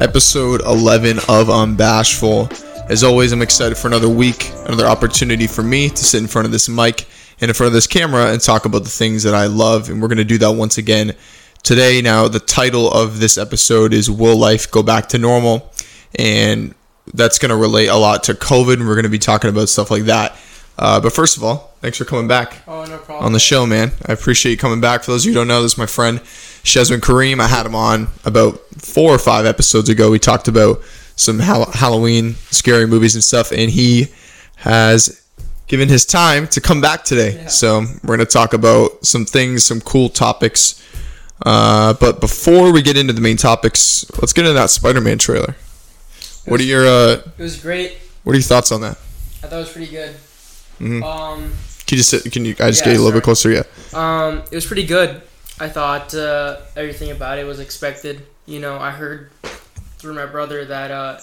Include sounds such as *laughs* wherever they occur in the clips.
episode 11 of Unbashful. As always, I'm excited for another week, another opportunity for me to sit in front of this mic and in front of this camera and talk about the things that I love. And we're going to do that once again today. Now, the title of this episode is Will Life Go Back to Normal? And that's going to relate a lot to COVID, and we're going to be talking about stuff like that. Uh, but first of all, thanks for coming back Oh, no problem. on the show, man. I appreciate you coming back. For those of you who don't know, this is my friend Shezman Kareem. I had him on about four or five episodes ago. We talked about some Hall- Halloween scary movies and stuff, and he has given his time to come back today. Yeah. So we're going to talk about some things, some cool topics. Uh, but before we get into the main topics, let's get into that Spider-Man trailer. What are your uh, It was great. What are your thoughts on that? I thought it was pretty good. Mhm. Um, Can you just sit, can you I just Yeah, get you a little bit closer? Yeah. um, it was pretty good. I thought uh, everything about it was expected. You know, I heard through my brother that uh,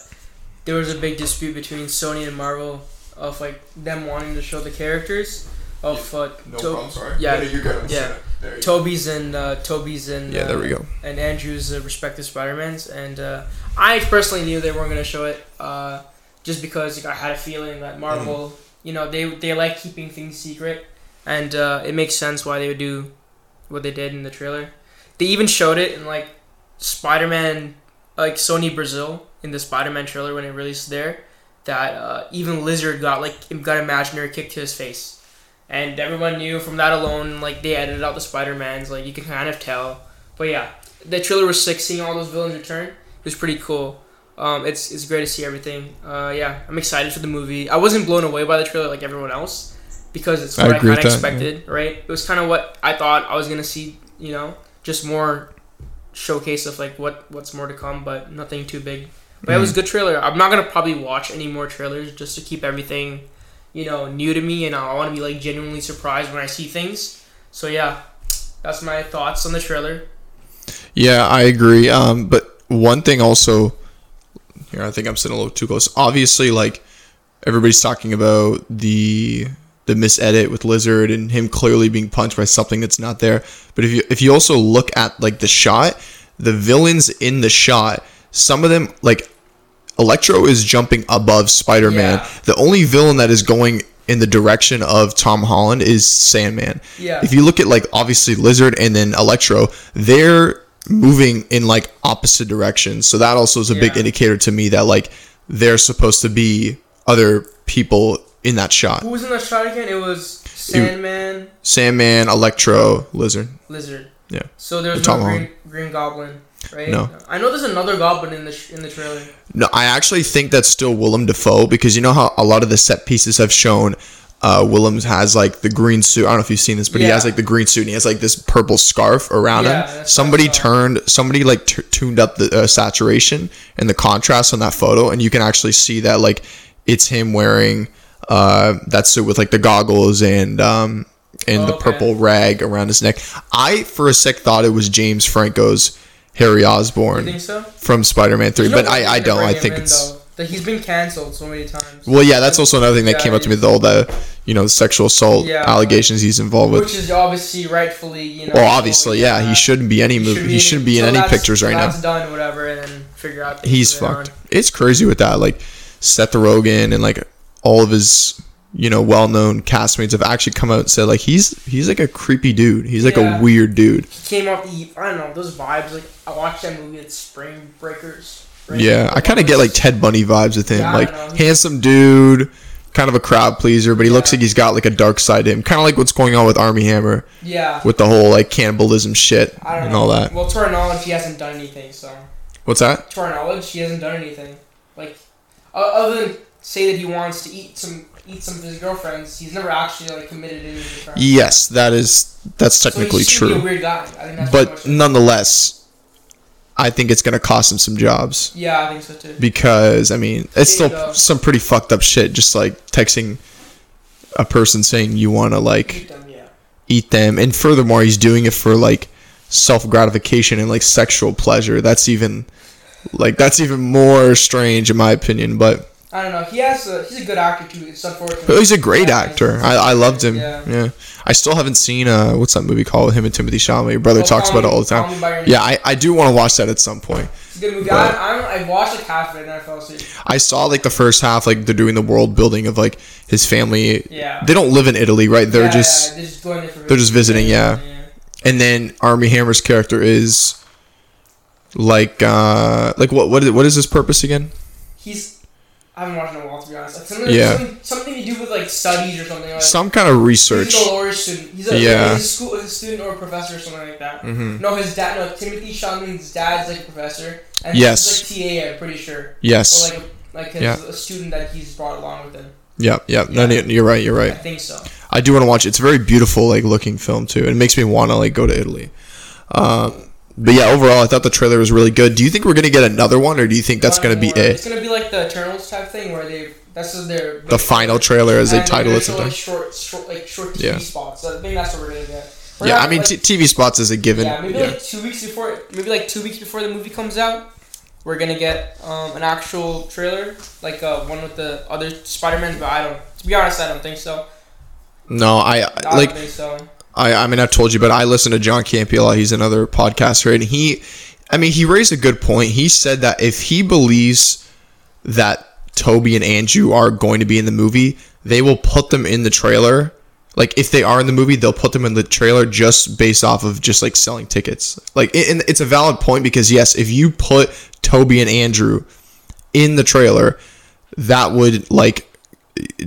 there was a big dispute between Sony and Marvel of like them wanting to show the characters of uh, To- Sorry. Yeah, you're good. yeah. There you Toby's and uh, Toby's and Yeah, there we uh, go. and Andrew's uh, respective Spider-Mans, and uh, I personally knew they weren't going to show it, uh, just because like, I had a feeling that Marvel, Mm-hmm. you know, they they like keeping things secret, and uh, it makes sense why they would do what they did in the trailer. They even showed it in like Spider-Man, like Sony Brazil in the Spider-Man trailer when it released there, that uh, even Lizard got like got imaginary kick to his face. And everyone knew from that alone, like they edited out the Spider Mans, like you can kind of tell. But yeah, the trailer was sick. Seeing all those villains return, it was pretty cool. Um, it's it's great to see everything. Uh, yeah, I'm excited for the movie. I wasn't blown away by the trailer like everyone else because it's I what I, kind of expected. Right? It was kind of what I thought I was gonna see. You know, just more showcase of like what what's more to come, but nothing too big. But it was a good trailer. I'm not gonna probably watch any more trailers just to keep everything, you know, new to me, and I want to be like genuinely surprised when I see things. So yeah, that's my thoughts on the trailer. Yeah, I agree. Um, but one thing also, here I think I'm sitting a little too close. Obviously, like everybody's talking about the the misedit with Lizard and him clearly being punched by something that's not there. But if you if you also look at like the shot, the villains in the shot, some of them like Electro is jumping above Spider-Man. Yeah. The only villain that is going in the direction of Tom Holland is Sandman. Yeah. If you look at like obviously Lizard and then Electro, they're moving in like opposite directions. So that also is a big indicator to me that like they're supposed to be other people in that shot. Who was in that shot again? It was Sandman, Sandman, Electro, Lizard. Lizard. Yeah. So there's no Green, Green Goblin, right? No. I know there's another Goblin in the sh- in the trailer. No, I actually think that's still Willem Dafoe because you know how a lot of the set pieces have shown uh, Willem has like the green suit. I don't know if you've seen this, but he has like the green suit and he has like this purple scarf around Yeah, him. Somebody turned, somebody like t- tuned up the uh, saturation and the contrast on that photo, and you can actually see that like it's him wearing uh, that suit with like the goggles and um, and Oh, the okay. purple rag around his neck. I for a sec thought it was James Franco's Harry Osborn so? from Spider-Man Three, but I, I don't. I think in, it's. though. That he's been canceled so many times. Well, yeah, that's also another thing that Yeah, came up to me with all the, you know, sexual assault Yeah. allegations he's involved with. Which is obviously rightfully, you know. well, obviously, yeah, he shouldn't be any movie. He shouldn't be in so any pictures right now. That's done, whatever, and then figure out. He's fucked. on. It's crazy with that. Like Seth Rogen and like all of his, you know, well-known castmates have actually come out and said like he's he's like a creepy dude. He's like Yeah. a weird dude. He came off the, I don't know, those vibes. Like I watched that movie, it's Spring Breakers. right? Yeah, I kind of get like Ted Bundy vibes with him. Yeah, like handsome dude, kind of a crowd pleaser, but he looks like he's got like a dark side to him. Kind of like what's going on with Armie Hammer Yeah. with the whole like cannibalism shit I don't and know. all that. Well, to our knowledge, he hasn't done anything. So, What's that? to our knowledge, he hasn't done anything. Like, other than say that he wants to eat some eat some of his girlfriends, he's never actually like committed any of. Yes, that is that's So technically be true. weird guy. I think that's But nonetheless, I think it's gonna cost him some jobs yeah, I think so too. because I mean it's still some pretty fucked up shit. Just like texting a person saying you want to like Eat them, yeah. eat them, and furthermore, he's doing it for like self gratification and like sexual pleasure. That's even like that's even more strange in my opinion. But I don't know. He has a he's a good actor too. It's unfortunate. He's a great Yeah, actor. I, I loved him. Yeah. Yeah. I still haven't seen uh what's that movie called with him and Timothée Chalamet. Your brother Oh, talks Call about it all the Call time. Me by Your Name. Yeah, I, I do want to watch that at some point. It's a good movie. But- I, I, I watched like half of it and I fell asleep. I saw like the first half, like they're doing the world building of like his family. Yeah. They don't live in Italy, right? They're Yeah, just they're just going they're just visiting, yeah. and then Armie Hammer's character is like uh like what what is, what is his purpose again? He's. I haven't watched it in a while to be honest. Like, something, Yeah. something, something to do with like studies or something like. Some kind of research. He's a lawyer student. He's a, Yeah. he's a school a student or a professor or something like that. Mhm. No, his dad. No, Timothée Chalamet's dad's like a professor. And Yes. He's like TA. I'm pretty sure. Yes. Or like a, like his, Yeah. a student that he's brought along with him. Yeah, yeah. No, no, you're right. You're right. I think so. I do want to watch it. It's a very beautiful, like looking film too. It makes me want to like go to Italy. Um, but yeah, overall, I thought the trailer was really good. Do you think we're gonna get another one, or do you think that's gonna be it? It's gonna be like the Eternals type thing where they. This is their The final trailer, as they title it sometimes. Like short, short, like short TV Yeah. spots. I think that's what we're gonna get. We're Yeah, not, I mean, like, t- TV spots is a given. yeah, maybe Yeah. like two weeks before, maybe like two weeks before the movie comes out, we're gonna get um, an actual trailer, like uh, one with the other Spider Man. But I don't. To be honest, I don't think so. No, I I don't like. think so. I, I mean, I've told you, but I listen to John Campea. He's another podcaster, and he, I mean, he raised a good point. He said that if he believes that Toby and Andrew are going to be in the movie, they will put them in the trailer. Like, if they are in the movie, they'll put them in the trailer just based off of just like selling tickets. Like, and it's a valid point because yes, if you put Toby and Andrew in the trailer, that would like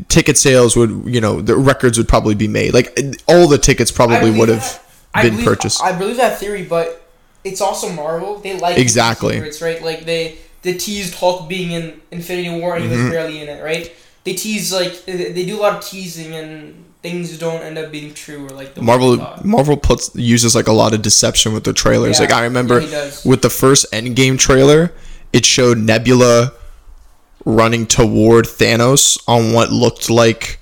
ticket sales would you know the records would probably be made like all the tickets probably would have I been believe- purchased I believe that theory, but it's also Marvel. They like Exactly. secrets, right? Like they they teased Hulk being in Infinity War and he Mm-hmm. was barely in it, right? They tease like they they do a lot of teasing and things don't end up being true or like the Marvel. Marvel puts uses like a lot of deception with their trailers. Yeah, like I remember yeah, with the first Endgame trailer, it showed Nebula running toward Thanos on what looked like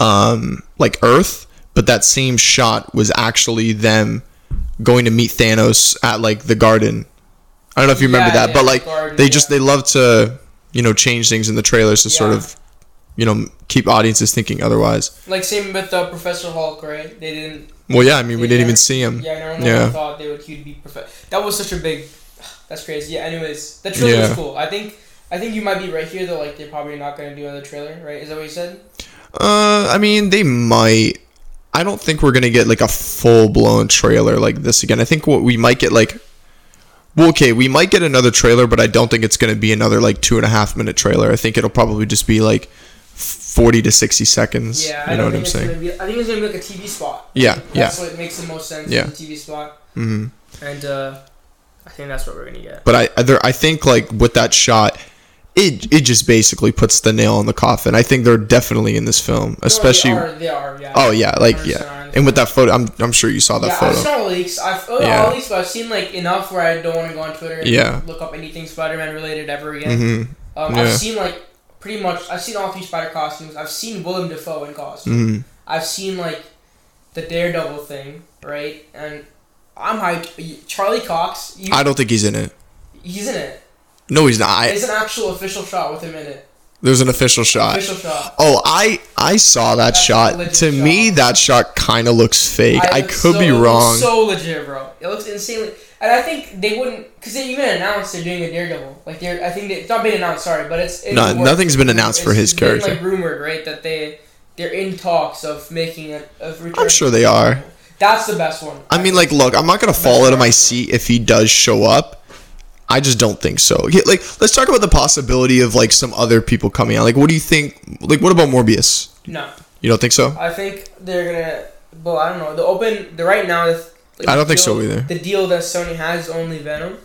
um like Earth, but that same shot was actually them going to meet Thanos at like the garden. I don't know if you remember Yeah, that, yeah, but like garden, they just yeah. they love to you know change things in the trailers to sort of you know keep audiences thinking otherwise. Like same with uh, Professor Hulk, right? They didn't. Well, yeah, I mean we didn't even see him. Yeah, no Yeah. thought they would he'd be perfect. That was such a big. *sighs* That's crazy. Yeah. Anyways, the trailer was cool. I think. I think you might be right here though. Like they're probably not gonna do another trailer, right? Is that what you said? Uh, I mean, they might. I don't think we're gonna get like a full blown trailer like this again. I think what we might get like. Well, okay, we might get another trailer, but I don't think it's gonna be another like two and a half minute trailer. I think it'll probably just be like forty to sixty seconds. Yeah, I you know what I'm think it's saying? Be, I think it's gonna be like a TV spot. Yeah, yeah. That's what makes the most sense. Yeah. TV spot, Mm-hmm. and uh, I think that's what we're gonna get. But I, I think like with that shot, it it just basically puts the nail in the coffin. I think they're definitely in this film, especially. No, they are. They are yeah. Oh yeah, like yeah. And with that photo, I'm I'm sure you saw that yeah, photo. I've seen leaks. I've oh, Yeah. yeah. all leaks, but I've seen like enough where I don't want to go on Twitter and Yeah. look up anything Spider-Man related ever again. hmm Um, Yeah. I've seen like pretty much. I've seen all three Spider costumes. I've seen Willem Dafoe in costume. hmm I've seen like the Daredevil thing, right? And I'm hyped. Charlie Cox, you, I don't think he's in it. he's in it. No, he's not. I, It's an actual official shot with him in it. there's an official shot. Official shot. Oh, I I saw that That's shot. To me, that shot kind of looks fake. I, looks could so- be it looks wrong. So legit, bro. It looks insanely. And I think they wouldn't, because they even announced they're doing a Daredevil. Like they're, I think they, it's not been announced. Sorry, but it's. it's No, in nothing's been announced for It's his been, character. like rumored, right? That they they're in talks of making a. Of I'm sure they are. That's the best one. I mean, like, look, I'm not gonna fall out of my seat if he does show up. I just don't think so. Yeah, Like, let's talk about the possibility of like some other people coming out. Like, what do you think? Like, what about Morbius? no, You don't think so? I think they're gonna. Well, I don't know. The open. The right now. The, like, I don't think so either. The deal that Sony has is only Venom.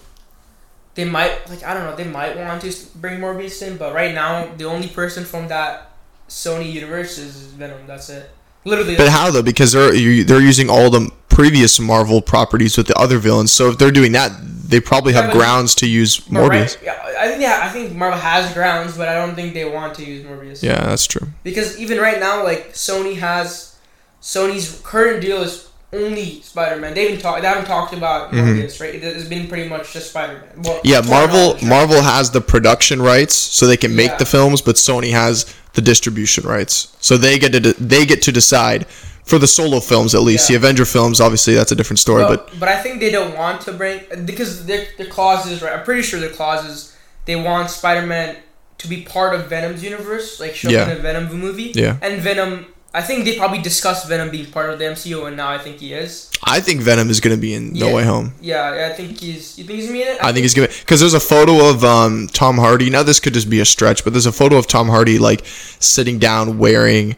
They might like I don't know. They might want to bring Morbius in, but right now the only person from that Sony universe is Venom. That's it. Literally. But how though? Because they're they're using all the previous Marvel properties with the other villains. So if they're doing that, they probably have but- grounds to use Morbius. right- yeah, I think yeah, I think Marvel has grounds, but I don't think they want to use Morbius. Yeah, that's true. Because even right now, like Sony has, Sony's current deal is only Spider Man. They haven't talked. They haven't talked about Morbius, right? It- It's been pretty much just Spider Man. Well, Mm-hmm. Yeah, Marvel. Marvel has the production rights, so they can make Yeah. the films, but Sony has the distribution rights, so they get to de- they get to decide for the solo films at least. Yeah. The Avenger films, obviously, that's a different story. but, but but I think they don't want to bring because their their clauses right. I'm pretty sure their clauses they want Spider-Man to be part of Venom's universe, like show up Yeah. in a Venom movie. Yeah. And Venom, I think they probably discussed Venom being part of the MCU, and now I think he is. I think Venom is going to be in No Yeah. Way Home. Yeah, I think he's. You think he's gonna be in it? I think he's gonna because there's a photo of um, Tom Hardy. Now this could just be a stretch, but there's a photo of Tom Hardy like sitting down wearing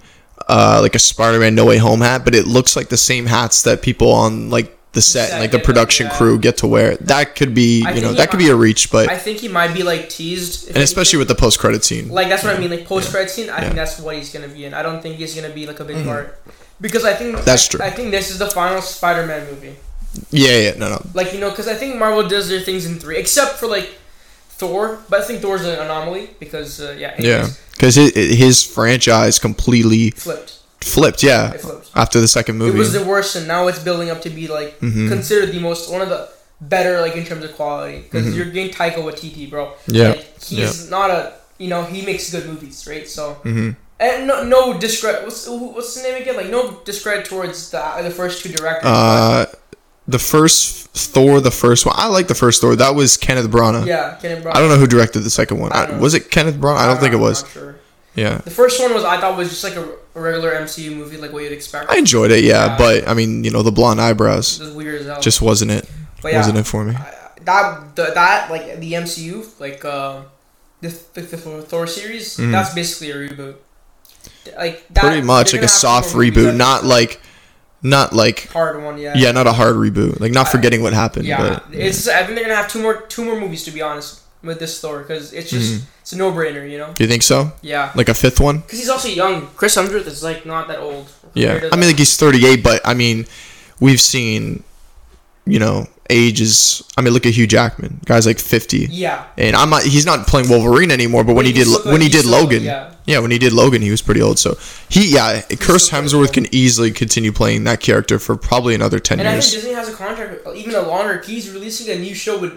uh, like a Spider-Man No Way Home hat, but it looks like the same hats that people on like the set, and, like the production yeah. crew get to wear. That could be I you know that he could be a reach, but I think he might be like teased, and especially with the post-credit scene. Like that's what I mean. Like post credit scene, I Yeah. think that's what he's gonna be in. I don't think he's gonna be like a big part because I think That's I, true. I think this is the final Spider-Man movie. Yeah, yeah, no, no. Like you know, because I think Marvel does their things in three, except for like Thor. But I think Thor's an anomaly because uh, yeah, Yeah, because his, his franchise completely flipped. flipped. Yeah, It flipped. after the second movie, It was the worst, and now it's building up to be like Mhm. considered the most one of the better like in terms of quality because Mhm. you're getting Taika Waititi, bro. Yeah, Like, he's not a you know he makes good movies, right? So hmm and no no discredit. What's what's the name again? Like no discredit towards the the first two directors. Uh, the first Thor, the first one. I like the first Thor. That was Kenneth Branagh. yeah, Kenneth Branagh. I don't know who directed the second one. I I was it Kenneth Branagh? I don't think it I'm was. sure. Yeah, The first one was I thought was just like a, a regular MCU movie, like what you'd expect. I enjoyed it. Yeah, Yeah. but I mean, you know, the blonde eyebrows It was weird as hell. just wasn't it. yeah, Wasn't it for me? I- that the, that like the MCU like uh, the, the, the Thor series Mhm. that's basically a reboot. Like that, Pretty much like a soft two more movies reboot, not like, not like, hard one. Yeah. yeah, not a hard reboot. Like not I- forgetting what happened. Yeah, but it's. I think they're gonna have two more two more movies to be honest with this Thor because it's just Mhm. it's a no brainer, you know. Do you think so? Yeah, Like a fifth one? because he's also young. Chris Hemsworth is like not that old. Yeah, I mean, like he's 38, but I mean, we've seen, you know, ages. I mean, look at Hugh Jackman, guy's like 50, yeah. and I'm not. He's not playing Wolverine anymore. But when he But did, still- when he he's did Logan, yeah. Yeah, when he did Logan, he was pretty old. So he, yeah, Chris Hemsworth can easily continue playing that character for probably another 10 And I years. think Disney has a contract, with- even a longer. He's releasing a new show with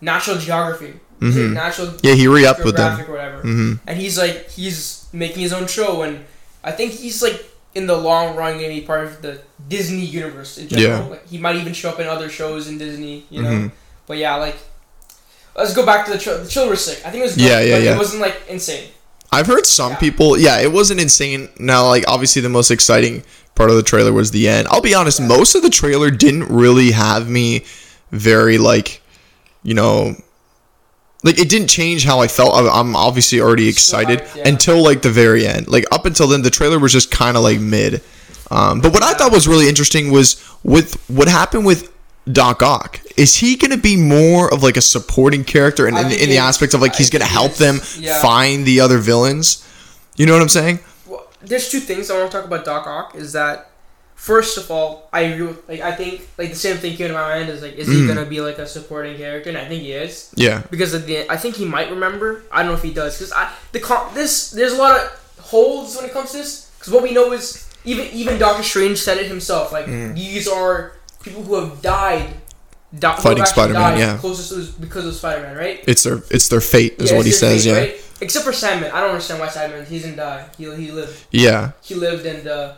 National Geography. Is it Mhm. National Yeah, he re-upped with them. Geographic or whatever. hmm And he's like, he's making his own show, and I think he's like in the long run gonna be part of the Disney universe in general. Yeah. Like, he might even show up in other shows in Disney, you know. Mhm. But yeah, like, let's go back to the chill. The chill were sick. I think it was good, Yeah, yeah, but yeah. It wasn't like insane. I've heard some Yeah. people. Yeah, it wasn't insane. Now, like obviously, the most exciting part of the trailer was the end. I'll be honest. Most of the trailer didn't really have me very like, you know, like it didn't change how I felt. I'm obviously already excited yeah. until like the very end. Like up until then, the trailer was just kind of like mid. Um, but what I thought was really interesting was with what happened with Doc Ock. Is he going to be more of like a supporting character in, in, in the aspect of like he's going to help them Yeah. find the other villains? You know what I'm saying? Well, there's two things I want to talk about Doc Ock. Is that first of all, I agree with, like I think like the same thing came to my mind is like, is he Mhm. gonna be like a supporting character? And I think he is. Yeah. because of the I think he might remember. I don't know if he does because I the con- this there's a lot of holds when it comes to this because what we know is even even Doctor Strange said it himself. Like Mm. these are people who have died. Do- Fighting Spider-Man, yeah. closest to because of Spider-Man, right? It's their it's their fate is Yeah, what he says. fate, yeah. right? Except for Sandman, I don't understand why Sandman he didn't die. He he lived. Yeah. He lived, and uh,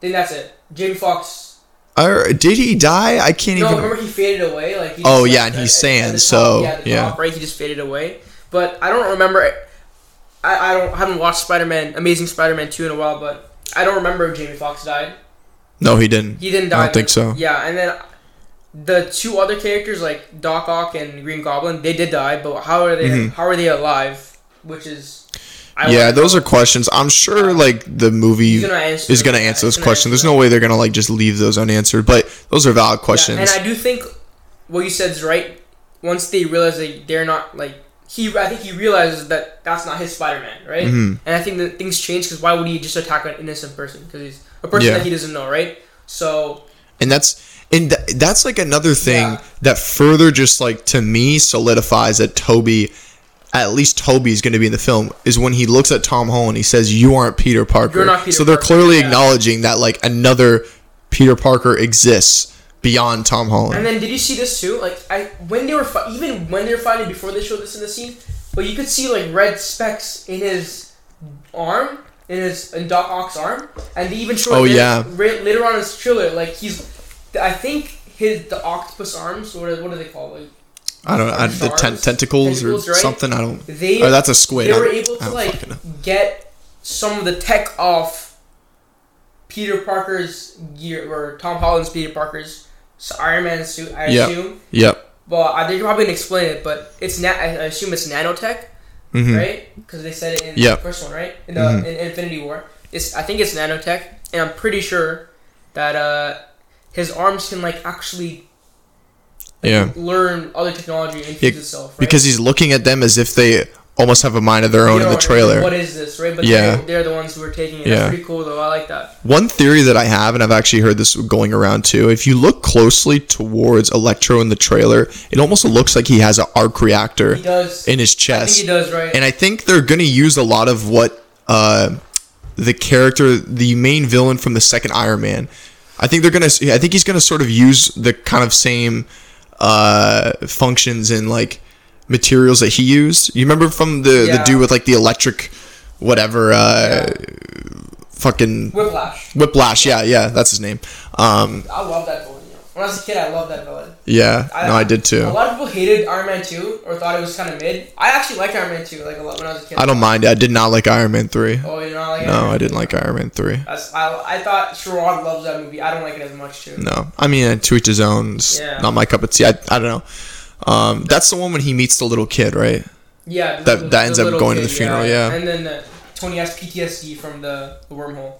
then that's it. Jamie Foxx. Or did he die? I can't No, even. remember he faded away. Like he Oh, yeah, and he's sand, so, top, yeah, at the yeah. top, right. He just faded away. But I don't remember. I, I don't I haven't watched Spider Man Amazing Spider Man two in a while, but I don't remember if Jamie Foxx died. No, he didn't. He didn't die. I don't think so. Yeah, and then the two other characters like Doc Ock and Green Goblin, they did die, but how are they? Mhm. How are they alive? Which is. I yeah, those are questions. I'm sure like the movie gonna is going to answer those questions. There's no way they're going to like just leave those unanswered. But those are valid Yeah, questions. and I do think what you said is right. Once they realize that they're not like he, I think he realizes that that's not his Spider-Man, right? Mhm. And I think that things change because why would he just attack an innocent person? Because he's a person Yeah. that he doesn't know, right? So and that's and th- that's like another thing Yeah. that further just like to me solidifies that Toby at least Toby is going to be in the film is when he looks at Tom Holland he says you aren't Peter Parker. You're not Peter so they're Parker, clearly yeah. acknowledging that like another Peter Parker exists beyond Tom Holland. and then did you see this too? Like I when they were fi- even when they were fighting before they showed this in the scene, but you could see like red specks in his arm. In his in Doc Ock's arm, and they even show Oh, it later, yeah. ra- later on in his trailer. Like he's, I think his the octopus arms. What are, what do they call it? I don't know I, the ten- tentacles, Tentacles, or right? something. I don't. They Oh, that's a squid. they were able to like get some of the tech off Peter Parker's gear or Tom Holland's Peter Parker's Iron Man suit. I Yep. assume. Yep. Well, I think probably gonna explain it, but it's na- I assume it's nanotech, hmm right? Because they said it in Yep. the first one, right? In the Mhm. in Infinity War. It's I think it's nanotech, and I'm pretty sure that uh his arms can like actually Yeah. learn other technology and infuse itself. Right? Because he's looking at them as if they almost have a mind of their own in the trailer. What is this, right? But Yeah. they're, they're the ones who are taking it. Yeah. That's pretty cool, though. I like that. One theory that I have, and I've actually heard this going around too, if you look closely towards Electro in the trailer, it almost looks like he has an arc reactor He does. in his I think chest. he does, right? And I think they're going to use a lot of what uh, the character, the main villain from the second Iron Man, I think they're to, I think he's going to sort of use the kind of same uh, functions and like materials that he used. You remember from the, the dude with like the electric, whatever, uh, fucking Whiplash. Whiplash, yeah, yeah, that's his name. Um, I love that villain. When I was a kid, I loved that villain. yeah, I, no, I did too. A lot of people hated Iron Man 2 or thought it was kind of mid. I actually liked Iron Man 2 like a lot when I was a kid. I don't mind. I did not like Iron Man three. Oh, you know, like No, I didn't like Iron Man three. That's, I, I thought Sherrod loves that movie. I don't like it as much too. No, I mean to each his own. It's Yeah. not my cup of tea. I, I don't know. Um, that's the one when he meets the little kid, right? Yeah, That- that ends up going to the funeral, yeah. And then uh, Tony has PTSD from the, the wormhole.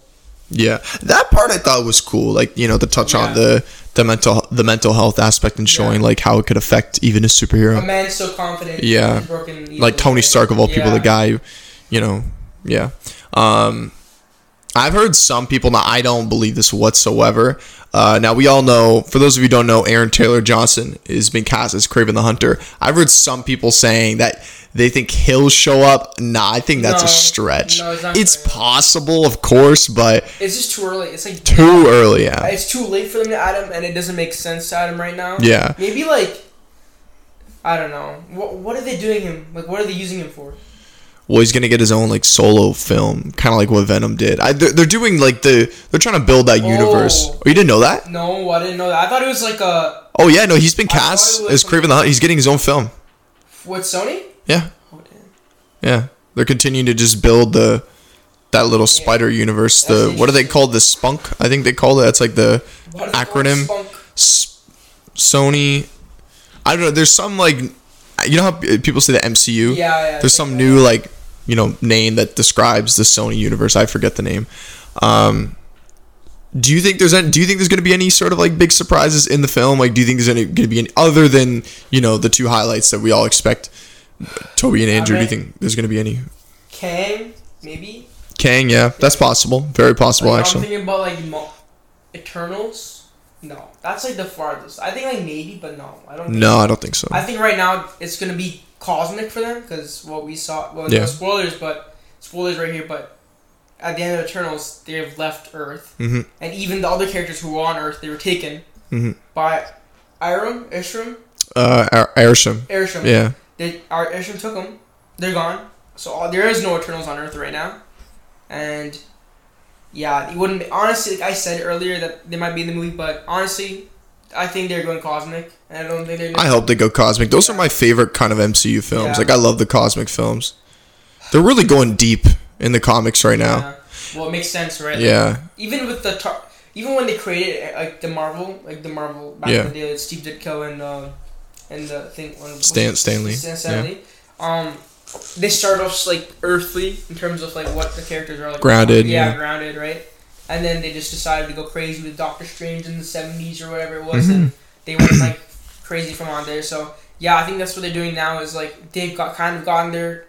Yeah, that part I thought was cool. Like you know, the touch on the the mental the mental health aspect and showing Yeah. like how it could affect even a superhero. A man so confident. Yeah. Like Tony? Stark of all people, the guy, you know, yeah. Um, I've heard some people. Now I don't believe this whatsoever. Uh, now we all know. For those of you who don't know, Aaron Taylor Johnson has been cast as Kraven the Hunter. I've heard some people saying that they think he'll show up. Nah, I think that's a stretch. No, it's showing possible, of course, but It's just too early. It's like too early. Yeah, It's too late for them to add him, and it doesn't make sense to add him right now. yeah. Maybe like, I don't know. What what are they doing him? Like, what are they using him for? Well, he's gonna get his own like solo film, kind of like what Venom did. I, they're, they're doing like the they're trying to build that universe. Oh. Oh, you didn't know that? No, I didn't know that. I thought it was like a Oh yeah, no, he's been cast as Kraven the Hunter. He's getting his own film. with Sony. Yeah, Oh yeah. They're continuing to just build the that little spider universe. The what are they called? The spunk, I think they call it. That's like the What? Acronym? S- Sony. I don't know. There's some like you know how people say the MCU. Yeah, yeah. There's some new like you know name that describes the Sony universe. I forget the name. Um, do you think there's any, do you think there's going to be any sort of like big surprises in the film? Like, do you think there's any going to be any other than you know the two highlights that we all expect? Toby and Andrew. Do you think there's going to be any? Kang, maybe. Kang, yeah, that's possible. Very possible, Like, I'm thinking about like Mo- Eternals. No, that's like the farthest. I think like maybe, but no, I don't. Think No, I don't think so. I think right now it's gonna be cosmic for them because what we saw. Well, Yeah. no spoilers, but spoilers right here. But at the end of Eternals, they have left Earth, Mhm. and even the other characters who were on Earth, they were taken Mhm. by Iram, Ishram, Uh, Ar- Airsham. Airsham. Yeah. They, our Ishram took them. They're gone. So all, there is no Eternals on Earth right now, and yeah, it wouldn't. Be, Honestly, like I said earlier, that they might be in the movie, but honestly, I think they're going cosmic, I don't think they're. I hope they go cosmic. Those are my favorite kind of MCU films. Yeah. Like I love the cosmic films. They're really going deep in the comics right now. Yeah. Well, it makes sense, right? Like, Yeah. even with the tar- even when they created uh, like the Marvel, like the Marvel back Yeah. in the day, like Steve Ditko and um, and the thing when Stan- Stanley, Stan Stanley, um, they started off like earthly in terms of like what the characters are like Grounded, yeah, yeah. grounded, right? And then they just decided to go crazy with Doctor Strange in the seventies or whatever it was, Mm-hmm. and they went like crazy from on there. So yeah, I think that's what they're doing now is like they've got kind of gotten their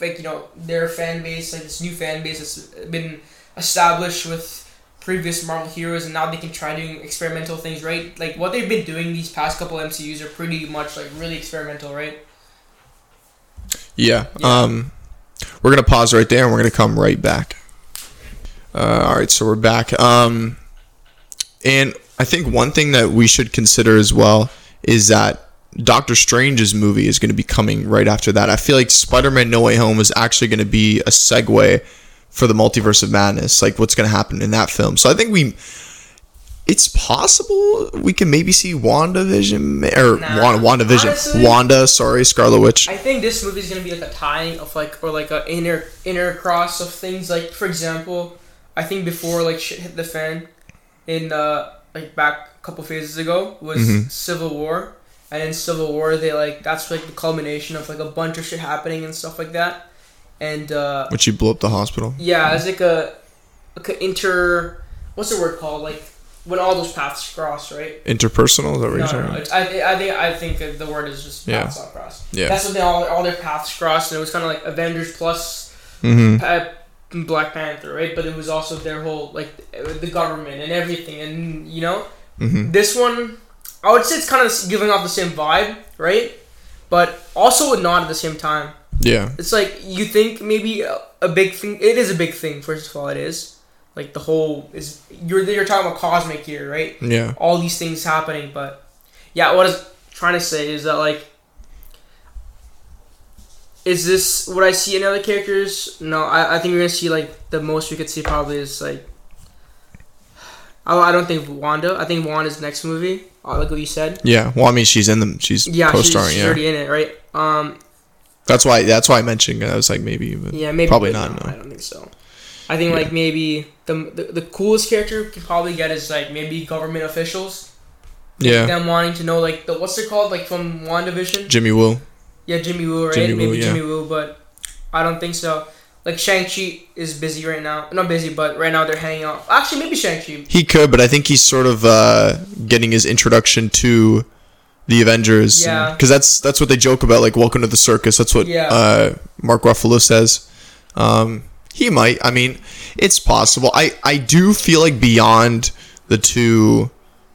like you know their fan base, like this new fan base that's been established with previous Marvel heroes, and now they can try doing experimental things, right? Like what they've been doing these past couple MCU's are pretty much like really experimental, right? Yeah. Yeah. Um, we're gonna pause right there, and we're gonna come right back. Uh, all right, so we're back. Um, and I think one thing that we should consider as well is that Doctor Strange's movie is going to be coming right after that. I feel like Spider-Man: No Way Home is actually going to be a segue for the multiverse of madness, like what's going to happen in that film. So I think we, it's possible we can maybe see WandaVision or Nah. Wanda, WandaVision, Honestly- Wanda, sorry, Scarlet Witch. I think this movie is gonna be like a tying of like or like a inner inner cross of things. Like for example, I think before like shit hit the fan, in uh like back a couple phases ago was Mhm. Civil War, and in Civil War they like that's like the culmination of like a bunch of shit happening and stuff like that, and uh when she blew up the hospital. yeah, it's like a like a inter what's the word called like when all those paths cross right. Interpersonal, is that what you're No, saying? no, no. I, I think I think the word is just Yeah. paths not cross. Yeah. That's when they all all their paths crossed, and it was kind of like Avengers plus Mm-hmm. Black Panther, right? But it was also their whole like the government and everything, and you know Mm-hmm. this one, I would say it's kind of giving off the same vibe, right? But also not at the same time. Yeah. It's like you think maybe a, a big thing. It is a big thing. First of all, it is like the whole is you're you're talking about cosmic here, right? Yeah. all these things happening. But yeah, what I was trying to say is that like, is this what I see in other characters? No, I, I think we're gonna see like the most we could see probably is like. I, I don't think Wanda. I think Wanda's next movie. uh, Like what you said. Yeah. Well, I mean, she's in them. She's Yeah, she's, co-starring. she's yeah. already in it, right? Um, That's why. That's why I mentioned. it. I was like, maybe. Yeah, maybe Probably not, no. I don't think so. I think like maybe the, the the coolest character you can probably get is like maybe government officials. Yeah. Them wanting to know like the what's it called like from WandaVision. Jimmy Woo. Yeah, Jimmy Woo, right? Jimmy Woo, Maybe yeah. Jimmy Woo, but I don't think so. Like Shang Chi is busy right now. Not busy, but right now they're hanging out. Actually, maybe Shang Chi. He could, but I think he's sort of uh, getting his introduction to the Avengers. Yeah. Because that's that's what they joke about, like "Welcome to the circus." That's what Yeah. uh, Mark Ruffalo says. Um, he might. I mean, it's possible. I I do feel like beyond the two,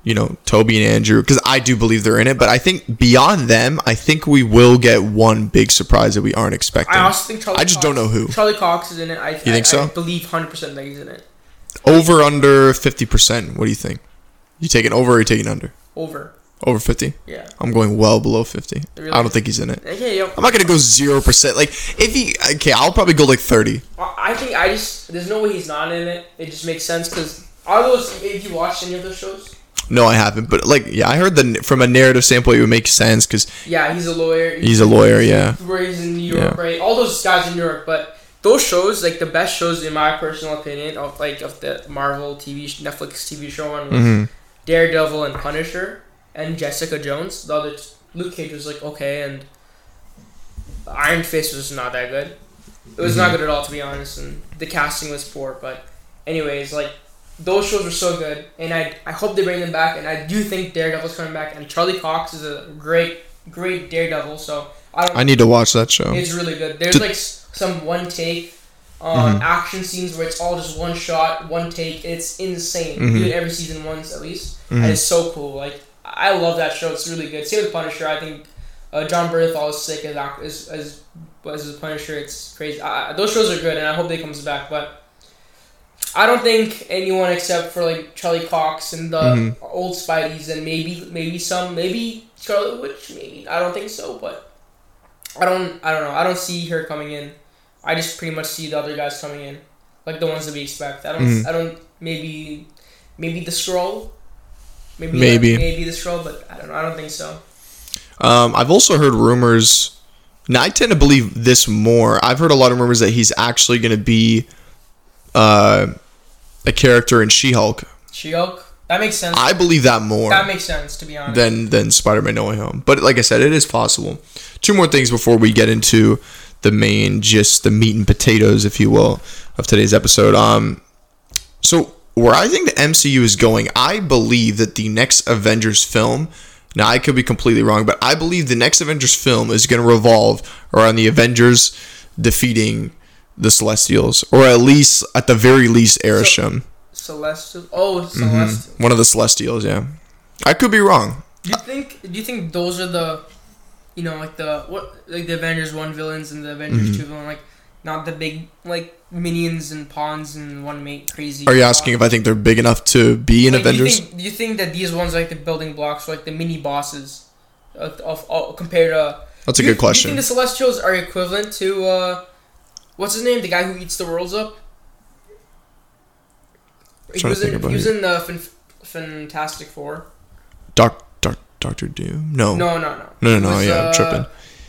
you know, Toby and Andrew, because I do believe they're in it. But I think beyond them, I think we will get one big surprise that we aren't expecting. I also think Charlie. I just Cox, don't know who. Charlie Cox is in it. I, you think so? I believe hundred percent that he's in it. over under fifty percent. What do you think? You taking over or you taking under? Over. Over fifty. Yeah. I'm going well below 50. Really? I don't think he's in it. Okay. Yo. I'm not going to go 0%. Like, if he. Okay, I'll probably go like 30. I I think I just there's no way he's not in it. It just makes sense because are those if you watched any of those shows? No, I haven't. But, like, yeah, I heard that from a narrative standpoint, it would make sense because Yeah, he's a lawyer. he's a lawyer, yeah. Where he's in New York, Yeah. right? All those guys in New York, but those shows, like the best shows in my personal opinion of like of the Marvel TV Netflix TV show one was hmm Daredevil and Punisher and Jessica Jones. The other t- Luke Cage was like okay, and Iron Fist was not that good. It was not Mhm. good at all, to be honest, and the casting was poor. But anyways, like those shows were so good, and I I hope they bring them back, and I do think Daredevil's coming back, and Charlie Cox is a great great Daredevil. So I I need to watch that show. it's really good. There's Did- like some one take um, Mhm. action scenes where it's all just one shot, one take. It's insane. Mhm. Do it every season once at least, Mhm. and it's so cool. Like I love that show. It's really good. Same with Punisher. I think uh, Jon Bernthal is sick as as as as a Punisher. It's crazy. I- those shows are good, and I hope they comes back. But I don't think anyone except for like Charlie Cox and the Mhm. old Spideys and maybe maybe some maybe Scarlet Witch. Maybe I don't think so, but I don't I don't know. I don't see her coming in. I just pretty much see the other guys coming in, like the ones that we expect. I don't Mhm. I don't maybe maybe the scroll. Maybe Maybe. maybe the scroll, but I don't know. I don't think so. Um, I've also heard rumors. Now, I tend to believe this more. I've heard a lot of rumors that he's actually going to be uh, a character in She Hulk. She-Hulk. That makes sense. I believe that more. that makes sense to be honest. than than Spider-Man No Way Home. But like I said, it is possible. Two more things before we get into the main, just the meat and potatoes, if you will, of today's episode. Um, so where I think the MCU is going, I believe that the next Avengers film. Now I could be completely wrong, but I believe the next Avengers film is going to revolve around the Avengers defeating the Celestials, or at least at the very least, Arishem, Celestial. Oh, Mhm. Celestial. one of the Celestials. Yeah, I could be wrong. Do you think? Do you think those are the, you know, like the what, like the Avengers one villains and the Avengers Mhm. two villain, like not the big like minions and pawns and one mate crazy. Are you asking if I think they're big enough to be in Like, Avengers? Do you, think, do you think that these ones are like the building blocks, like the mini bosses, of, of, of compared to? That's a do you- good question. Do you think the Celestials are equivalent to uh, what's his name, the guy who eats the worlds up? He was, in, he was in the fin- Fantastic Four. Doc, Doc, Doctor Doom. No. No, no, no. No, no, no, was, yeah, I'm uh, tripping.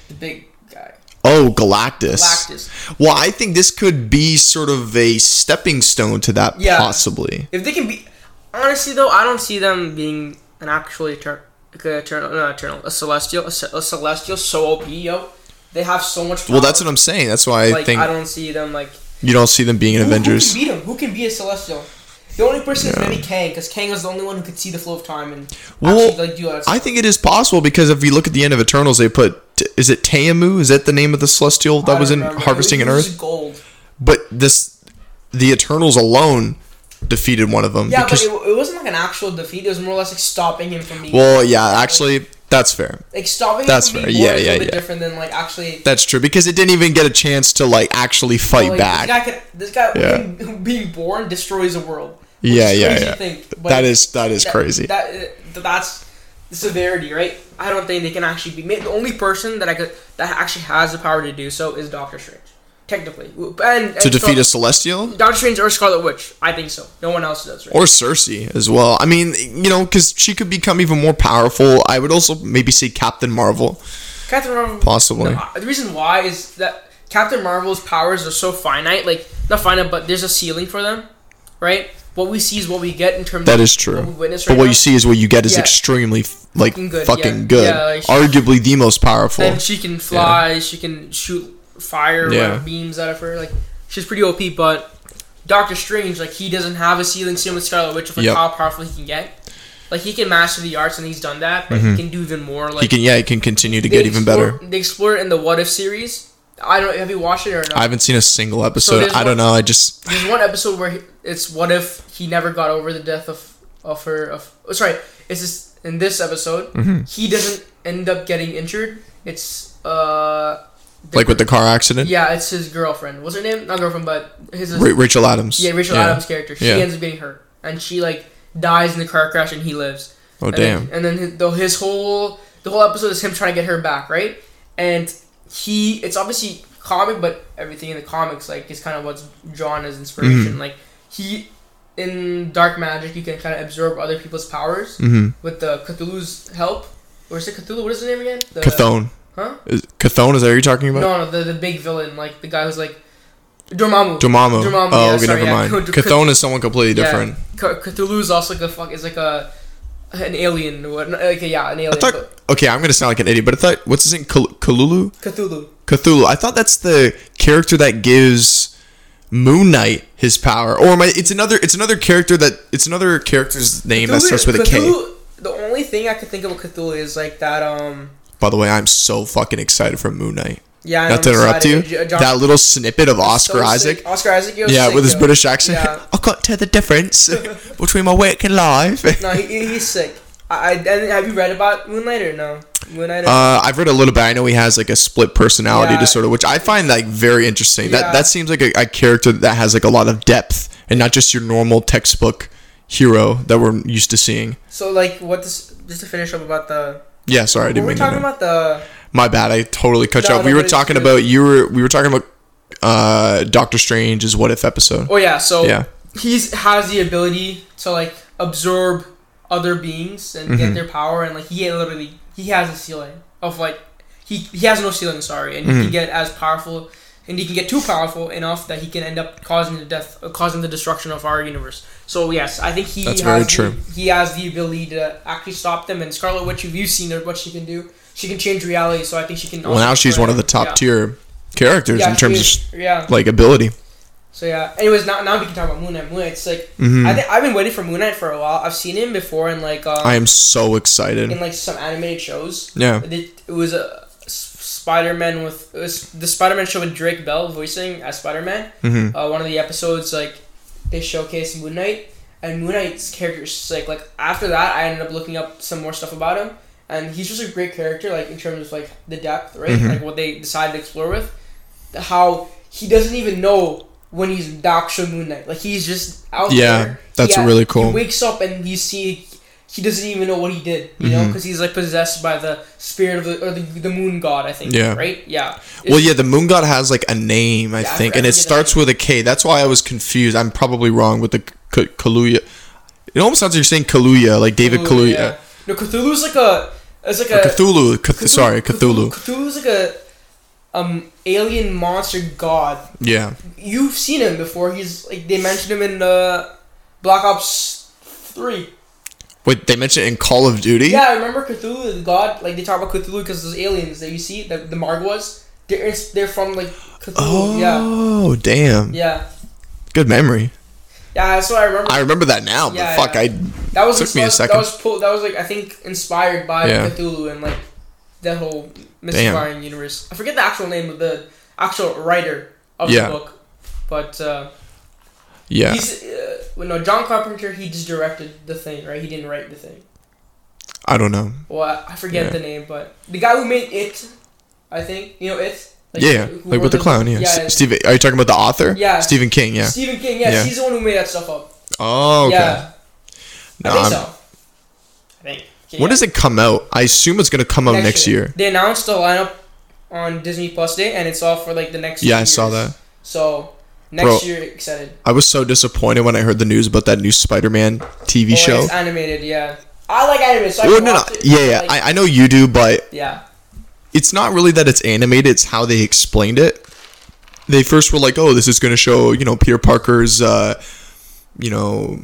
The big guy. Oh, Galactus. Galactus. Well, I think this could be sort of a stepping stone to that, Yeah. possibly. If they can be, honestly though, I don't see them being an actually eternal, eternal, not eternal, a celestial, a, ce- a celestial so OP, yo. They have so much. Well, that's what I'm saying. That's why I like think I don't see them like. you don't see them being an Who, Avengers. Who can beat him? Who can be a celestial? The only person Yeah. is maybe Kang, because Kang is the only one who could see the flow of time and Well, actually like do that. I think it is possible because if you look at the end of Eternals, they put is it Teamu? Is that the name of the celestial that was in remember. harvesting an Earth? Gold. But this, the Eternals alone defeated one of them. Yeah, because, but it, it wasn't like an actual defeat. It was more or less like stopping him from being. well, yeah, actually, that's fair. like stopping that's fair. Yeah, yeah, a little bit yeah. different than like actually. That's true because it didn't even get a chance to like actually fight like, back. This guy, could, this guy Yeah. being, born destroys the world. Yeah, yeah, yeah. think, that is that is that- crazy. That, that's the severity, right? I don't think they can actually be. The only person that I could that actually has the power to do so is Doctor Strange, technically, and, and to defeat Scar- a celestial Doctor Strange or Scarlet Witch. I think so. No one else does, right? or Sersi as well. I mean, you know, because she could become even more powerful. I would also maybe say Captain Marvel, Captain Marvel. possibly. No, the reason why is that Captain Marvel's powers are so finite, like not finite, but there's a ceiling for them, right? What we see is what we get in terms That of is true. what witness But what now. you see is what you get is Yeah. extremely like Fucking good, fucking yeah. good. Yeah, like Arguably the most powerful. And she can fly, she can shoot fire Yeah. beams out of her. Like she's pretty OP, but Doctor Strange, like he doesn't have a ceiling. Same with Scarlet Witch, of like Yep. how powerful he can get. Like he can master the arts, and he's done that. But he can do even more. Like he can yeah, he can continue to get even better. They explore it in the What If series. I don't. Have you watched it or not? I haven't seen a single episode. there's I don't know. I just There's one episode where he, it's what if he never got over the death of of her of oh, sorry it's this in this episode Mm-hmm. he doesn't end up getting injured it's uh like with the car accident. yeah it's his girlfriend what's her name not girlfriend but his, his Ra- Rachel Adams. yeah Rachel Adams character she Yeah. ends up getting hurt and she like dies in the car crash and he lives Oh and damn. then, and then his, the, his whole the whole episode is him trying to get her back, right? And he it's obviously comic, but everything in the comics like is kind of what's drawn as inspiration. Mm-hmm. Like he in dark magic, you can kind of absorb other people's powers Mm-hmm. with the Cthulhu's help. Or is it Cthulhu? What is the name again? The, Cathone. Huh? Is, Cathone is that what you're talking about? No, no, the the big villain, like the guy who's like Dormammu. Dormammu. Dormammu, oh, yeah, okay, sorry, never mind. Cath- Cathone is someone completely Yeah. different. C- Cthulhu's also like a fuck is like a an alien. Like a, yeah, an alien. I thought. Okay, I'm gonna sound like an idiot, but I thought what's his name? Cthul- Cthulhu. Cthulhu. Cthulhu. I thought that's the character that gives Moon Knight his power, or my, it's another. It's another character that. It's another character's name that starts with a K. The only thing I could think of with Cthulhu is like that. Um. By the way, I'm so fucking excited for Moon Knight. Yeah. I Not to interrupt you. excited. J- John- that little snippet of so Oscar Isaac. sick. Oscar Isaac. Yeah, with his. British accent. Yeah. I can't tell the difference *laughs* between my work and life. *laughs* No, he, he- he's sick. I, I and have you read about Moonlight or no? Moonlight. or- Uh, I've read a little bit. I know he has like a split personality Yeah. disorder, which I find like very interesting. Yeah. That that seems like a, a character that has like a lot of depth and not just your normal textbook hero that we're used to seeing. so like, what this? Just to finish up about the. Yeah, sorry, I didn't were we mean talking about the? My bad. I totally cut you off. We were talking about you were we were talking about uh Doctor Strange's what if episode. Oh yeah, so Yeah. he's has the ability to like absorb other beings and Mm-hmm. get their power, and like he literally he has a ceiling of like he he has no ceiling, sorry, and he Mm-hmm. can get as powerful. And he can get too powerful enough that he can end up causing the death, uh, causing the destruction of our universe. So yes, I think he That's has the. He has the ability to actually stop them. And Scarlet Witch, you've seen her, what she can do. She can change reality. So I think she can. Well, now she's one of the top yeah. tier characters Yeah, in terms is- of yeah. like ability. So yeah. Anyways, now now we can talk about Moon Knight. Moon like Mhm. I think I've been waiting for Moon Knight for a while. I've seen him before in like um, I am so excited. in like some animated shows. Yeah. It, it was a Spider Man with the Spider Man show with Drake Bell voicing as Spider Man. Mhm. Uh, one of the episodes like they showcase Moon Knight and Moon Knight's character is sick. Like after that, I ended up looking up some more stuff about him, and he's just a great character. Like in terms of like the depth, right? Mhm. Like what they decided to explore with, how he doesn't even know when he's the actual Moon Knight. Like he's just out Yeah, there. that's really cool. He wakes up and you see. He doesn't even know what he did, you know, Mhm. because he's like possessed by the spirit of the or the, the moon god, I think. Yeah. Right. Yeah. Well, yeah, the moon god has like a name, I Yeah, think, forget and it starts with a K. That's why I was confused. I'm probably wrong with the Kaluuya. It almost sounds like you're saying Kaluuya, like David Kaluuya. yeah. No, Cthulhu's like a. It's like Or a. Cthulhu. Cth- sorry, Cthulhu. Cthulhu's like a. Um, alien monster god. Yeah. You've seen him before. He's like they mentioned him in uh, Black Ops Three. Wait, they mentioned it in Call of Duty. Yeah, I remember Cthulhu, the god. Like they talk about Cthulhu because those aliens that you see, the the Margwas. They're they're from like Cthulhu. Yeah, Oh, damn. yeah, Good memory. yeah. That's what I remember. I remember that now, but Yeah, fuck, yeah. I that was took me a second. That was pulled. That was like I think inspired by Yeah. Cthulhu and like that whole mystifying universe. I forget the actual name of the actual writer of Yeah. the book, but uh, yeah. he's well, no John Carpenter. He just directed the thing, right? He didn't write the thing. I don't know. Well, I, forget Yeah. the name, but the guy who made it, I think you know it. yeah, yeah. like with the clown. Yeah. yeah, S- Stephen, are you talking about the author? Yeah. Stephen King. Yeah. Stephen King. Yes, Yeah. he's the one who made that stuff up. Oh, okay. Yeah, No, I think I'm- so. I think. When does it come out? I assume it's gonna come out next, year. They announced the lineup on Disney Plus Day, and it's all for like the next. Yeah, I saw that. So next Bro. year, excited. I was so disappointed when I heard the news about that new Spider-Man TV Oh, show. It's animated, yeah. I like animated, so Well, no, no, it, yeah, yeah. like, I, I know you do, but yeah. it's not really that it's animated. It's how they explained it. They first were like, "Oh, this is going to show you know Peter Parker's, uh, you know,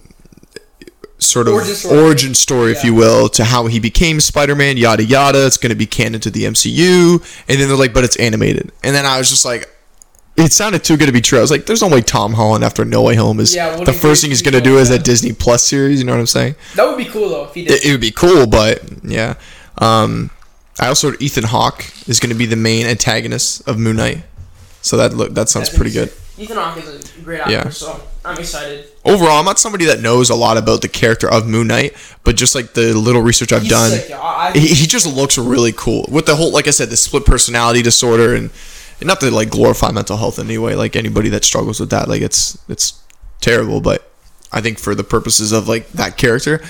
sort of Origin origin story. story, if you will, to how he became Spider-Man, yada yada. It's going to be canon to the MCU." And then they're like, "But it's animated." And then I was just like. It sounded too good to be true. I was like, "There's no way Tom Holland after No Way Home is Yeah, the first thing he's gonna do is yeah. a Disney Plus series." You know what I'm saying? That would be cool though if he did. it, it would be cool, but yeah. Um, I also heard Ethan Hawke is going to be the main antagonist of Moon Knight, so that look that sounds pretty good. Ethan Hawke is a great actor, Yeah. so I'm excited. Overall, I'm not somebody that knows a lot about the character of Moon Knight, but just like the little research I've He's done, sick. I, I, he, he just looks really cool with the whole, like I said, the split personality disorder, and, and not to like glorify mental health in any way. Like anybody that struggles with that, like it's it's terrible, but I think for the purposes of like that character,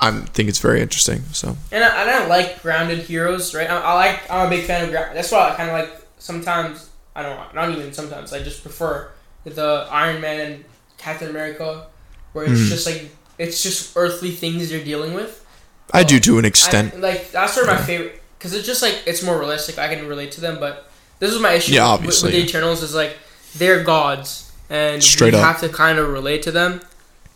I think it's very interesting. So And I, and I like grounded heroes, right? I, I like. I'm a big fan of ground. That's why I kind of like. Sometimes I don't. Not even sometimes. I just prefer the Iron Man and Captain America, where it's Mhm. just like it's just earthly things you're dealing with. I do to an I, extent. like that's sort of my favorite because it's just like it's more realistic. I can relate to them, but this is my issue. Yeah, with- obviously, with, the. Eternals is like they're gods, and Straight you have to kind of relate to them.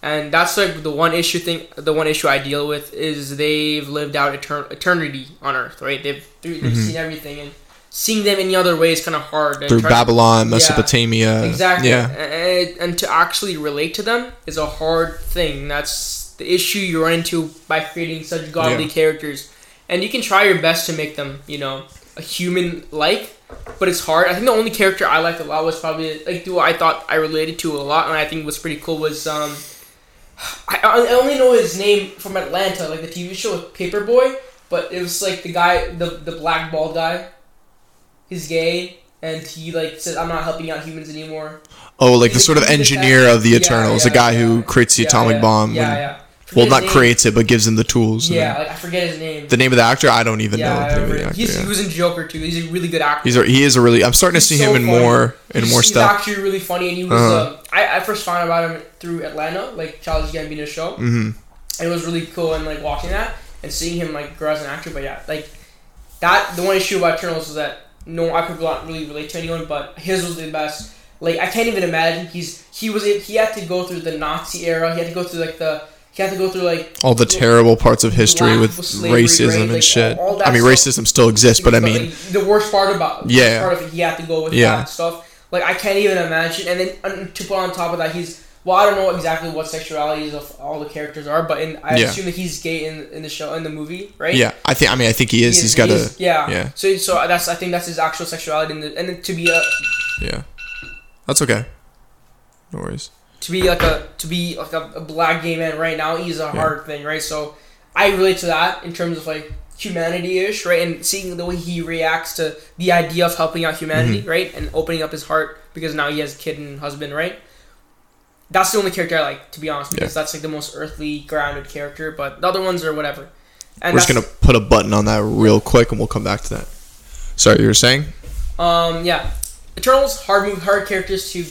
And that's like the one issue thing. The one issue I deal with is they've lived out etern- eternity on Earth, right? They've they've Mhm. seen everything, and seeing them any other way is kind of hard. Through Babylon, Yeah. Mesopotamia. Exactly. Yeah. And, and to actually relate to them is a hard thing. That's the issue you run into by creating such godly Yeah. characters. And you can try your best to make them, you know, a human like, but it's hard. I think the only character I liked a lot was probably like who I thought I related to a lot and I think was pretty cool was um I, I only know his name from Atlanta, like the TV show with Paperboy, but it was like the guy the the black bald guy. He's gay and he like says I'm not helping out humans anymore. Oh, like the He's sort of engineer of the Eternals, yeah, the guy yeah. who creates the Yeah, atomic yeah. bomb. Yeah, and- yeah. Well, not name. creates it, but gives him the tools. Yeah, like I forget his name. The name of the actor, I don't even yeah, know. The name of the actor, he's, yeah. he was in Joker too. He's a really good actor. He's a, he is a really. I'm starting to see He's him in funny. more in he's, more he's stuff. actually really funny, and he was. Uh-huh. Um, I, I first found out about him through Atlanta, like Childish Gambino show, Mm-hmm. and it was really cool and like watching that and seeing him like grow as an actor. But yeah, like that. The one issue about Eternals was that no, I could not really relate to anyone, but his was the best. Like I can't even imagine. He's he was he had to go through the Nazi era. He had to go through like the he had to go through like All the terrible parts of history with slavery, racism right? and Like, shit. all that I mean, stuff. racism still exists, but I mean, like, the worst part about the Yeah. part of it, he had to go with Yeah. that stuff. Like I can't even imagine. And then um, to put on top of that, he's well, I don't know exactly what sexualities of all the characters are, but in, I Yeah. assume that he's gay in, in the show in the movie, right? yeah, I think. I mean, I think he is. He He's got a. yeah. yeah. So so that's I think that's his actual sexuality, in the, and then to be a Yeah, that's okay. No worries. To be like a to be like a, a black gay man right now is a hard thing, right? So I relate to that in terms of like humanity ish, right? And seeing the way he reacts to the idea of helping out humanity, right? And opening up his heart because now he has a kid and husband, right? That's the only character I like, to be honest, because that's like the most earthly, grounded character. But the other ones are whatever. And We're just gonna put a button on that real quick, and we'll come back to that. Sorry, you were saying? Um, yeah, Eternals hard move, hard characters to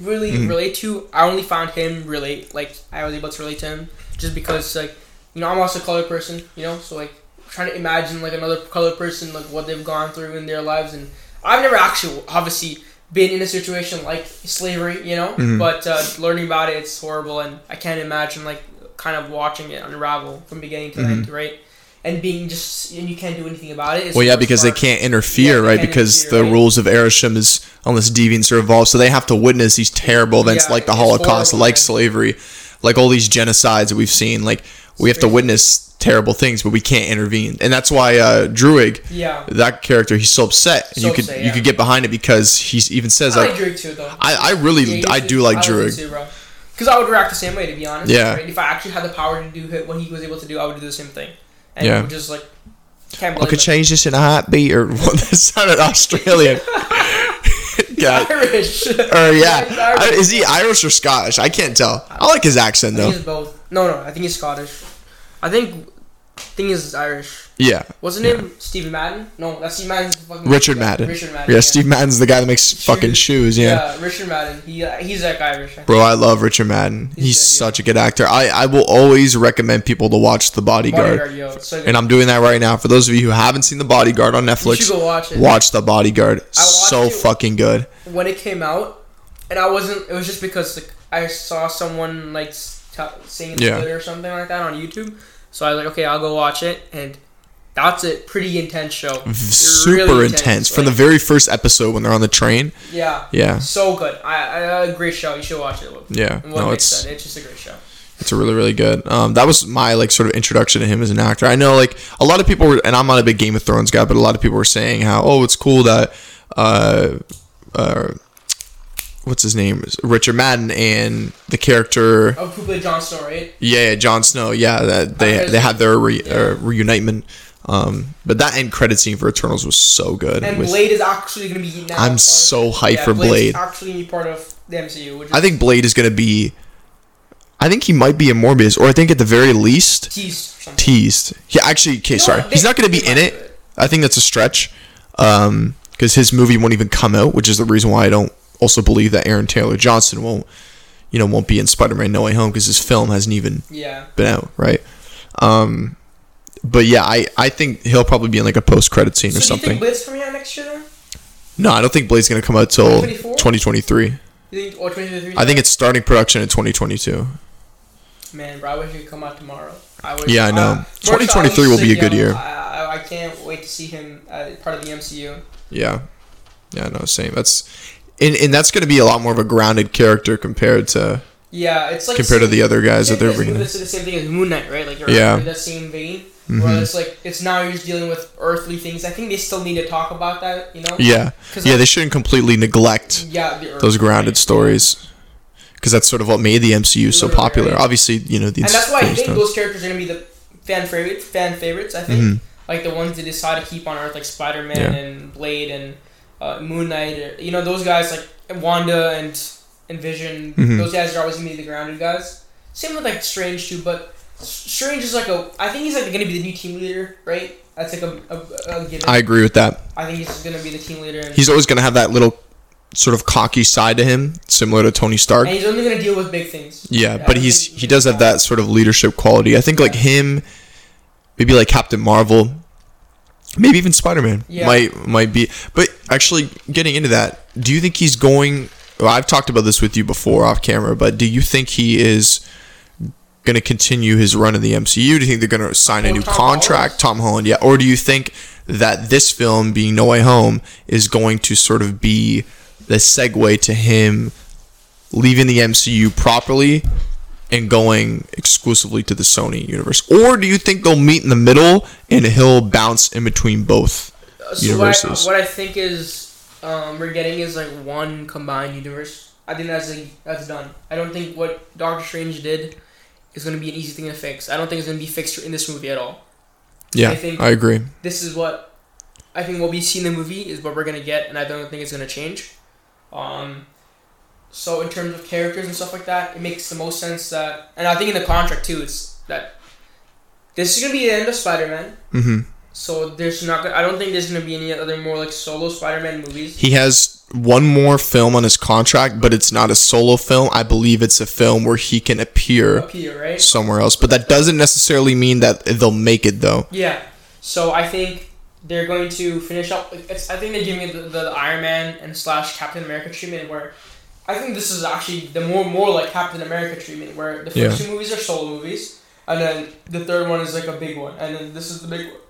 really Mhm. relate to. I only found him relate like I was able to relate to him just because like you know I'm also a colored person, you know, so like trying to imagine like another colored person like what they've gone through in their lives and I've never actually obviously been in a situation like slavery, you know, Mhm. but uh, learning about it it's horrible and I can't imagine like kind of watching it unravel from beginning to end, right? And being just and you can't do anything about it. It's Well, yeah, because they can't interfere, Yeah, they right? can't because interfere, the right? rules of Ereshkigal is unless deviants are involved, so they have to witness these terrible events Yeah, like the Holocaust, horrible, like man. slavery, like all these genocides that we've seen. Like we have to witness terrible things, but we can't intervene, and that's why uh, Druig, Yeah. that character, he's so upset, and So you could upset, you could get behind it because he even says I like, too though. I, I really Yeah, I do like I Druig. too. Because I would react the same way, to be honest. Yeah. right? If I actually had the power to do what he was able to do, I would do the same thing. And Yeah. it just like can't I could him. change this in a heartbeat, or *laughs* well, that sounded Australian. *laughs* yeah. Irish. Or yeah, Irish. is he Irish or Scottish? I can't tell. I like his accent I think though. he's both. No, no, I think he's Scottish. I think thing is Irish. Yeah, Wasn't him Stephen Madden? No, that's Steve Madden's fucking Richard yeah, Madden. Richard Madden. yeah. Steve Madden's the guy that makes fucking shoes. Yeah. Yeah. Richard Madden. He uh, he's that guy, think. Bro, I love Richard Madden. He's He's good, yeah. such a good actor. I, I will always recommend people to watch The Bodyguard. Bodyguard, so. And I'm doing that right now. For those of you who haven't seen The Bodyguard on you Netflix, should go watch it. watch The Bodyguard. So it- fucking good. when it came out, and I wasn't. It was just because like I saw someone like t- saying Yeah. it or something like that on YouTube. So I was like, okay, I'll go watch it, and that's a pretty intense show. Super Really intense. From like- the very first episode when they're on the train. yeah, Yeah. so good. I, I a great show. You should watch it. Yeah. No, it's it's just a great show. It's a really, really good. Um, that was my like sort of introduction to him as an actor. I know like a lot of people were, and I'm not a big Game of Thrones guy, but a lot of people were saying how oh it's cool that uh, uh, what's his name Richard Madden and the character Oh, who played Jon Snow, right? yeah, yeah Jon Snow yeah that they Okay. they had their re, Yeah. uh, reunitement. Um, but that end credit scene for Eternals was so good. And with- Blade is actually going to be now. I'm so hyped yeah, for Blade. Actually, be part of the MCU. I think Blade is gonna be. I think he might be in Morbius, or I think at the very least teased. teased. Yeah, actually, okay, know sorry, what? he's not going to be in it. it. I think that's a stretch, um, because his movie won't even come out, which is the reason why I don't also believe that Aaron Taylor Johnson won't, you know, won't be in Spider-Man: No Way Home because his film hasn't even Yeah. been out, right? Um, but yeah, I I think he'll probably be in like a post-credit scene So or do you something. think Blade's coming out next year? No, I don't think Blade's going to come out till 2023. You think or 2023? I think it's starting production in 2022. Man, bro, I wish it could come out tomorrow. I wish. Yeah, I know. Uh, 2023 will be a good year. I, I, I can't wait to see him uh, part of the MCU. Yeah, yeah, no, same. That's and and that's going to be a lot more of a grounded character compared to Yeah, it's like compared to the other guys that they're bringing. in. It's the same thing as Moon Knight, right? Like you're Yeah. that same vein. Mhm. Where it's like it's now you're just dealing with earthly things. I think they still need to talk about that. You know? Yeah, yeah, like, they shouldn't completely neglect yeah those grounded right? stories because that's sort of what made the MCU so Literally, popular. right. Obviously, you know the And that's why I think those characters are gonna be the fan favorites. Fan favorites, I think. Mhm. Like the ones they decide to keep on Earth, like Spider Man Yeah. and Blade and uh, Moon Knight. Or, you know those guys like Wanda and and Vision. Mhm. Those guys are always gonna be the grounded guys. Same with like Strange too, but Strange is like a. I think he's like gonna be the new team leader, right? That's like a, a, a given. I agree with that. I think he's gonna be the team leader. And, He's always going to have that little sort of cocky side to him, similar to Tony Stark. and he's only gonna deal with big things. Yeah, I but he's he does have that sort of leadership quality. I think like him, maybe like Captain Marvel, maybe even Spider Man Yeah. might might be. But actually, getting into that, do you think he's going? Well, I've talked about this with you before off camera, but do you think he is going to continue his run in the MCU? Do you think they're going to sign a new Tom contract, Holland? Tom Holland? Yeah, or do you think that this film, being No Way Home, is going to sort of be the segue to him leaving the MCU properly and going exclusively to the Sony universe? Or do you think they'll meet in the middle and he'll bounce in between both? Uh, So universes. What I, what I think is um, we're getting is like one combined universe. I think that's like, that's done. I don't think what Doctor Strange did is going to be an easy thing to fix. I don't think it's going to be fixed in this movie at all. Yeah, I think- I agree. This is what I think what we see in the movie is what we're going to get, and I don't think it's going to change. Um, so in terms of characters and stuff like that, it makes the most sense that, and I think in the contract too, it's that this is going to be the end of Spider Man. hmm So there's not. I don't think there's gonna be any other more like solo Spider-Man movies. He has one more film on his contract, but it's not a solo film. I believe it's a film where he can appear Appear right. somewhere else. But that doesn't necessarily mean that they'll make it though. Yeah. So I think they're going to finish up. It's, I think they're giving it the, the, Iron Man and slash Captain America treatment, where I think this is actually the more more like Captain America treatment, where the first Yeah. two movies are solo movies, and then the third one is like a big one, and then this is the big one.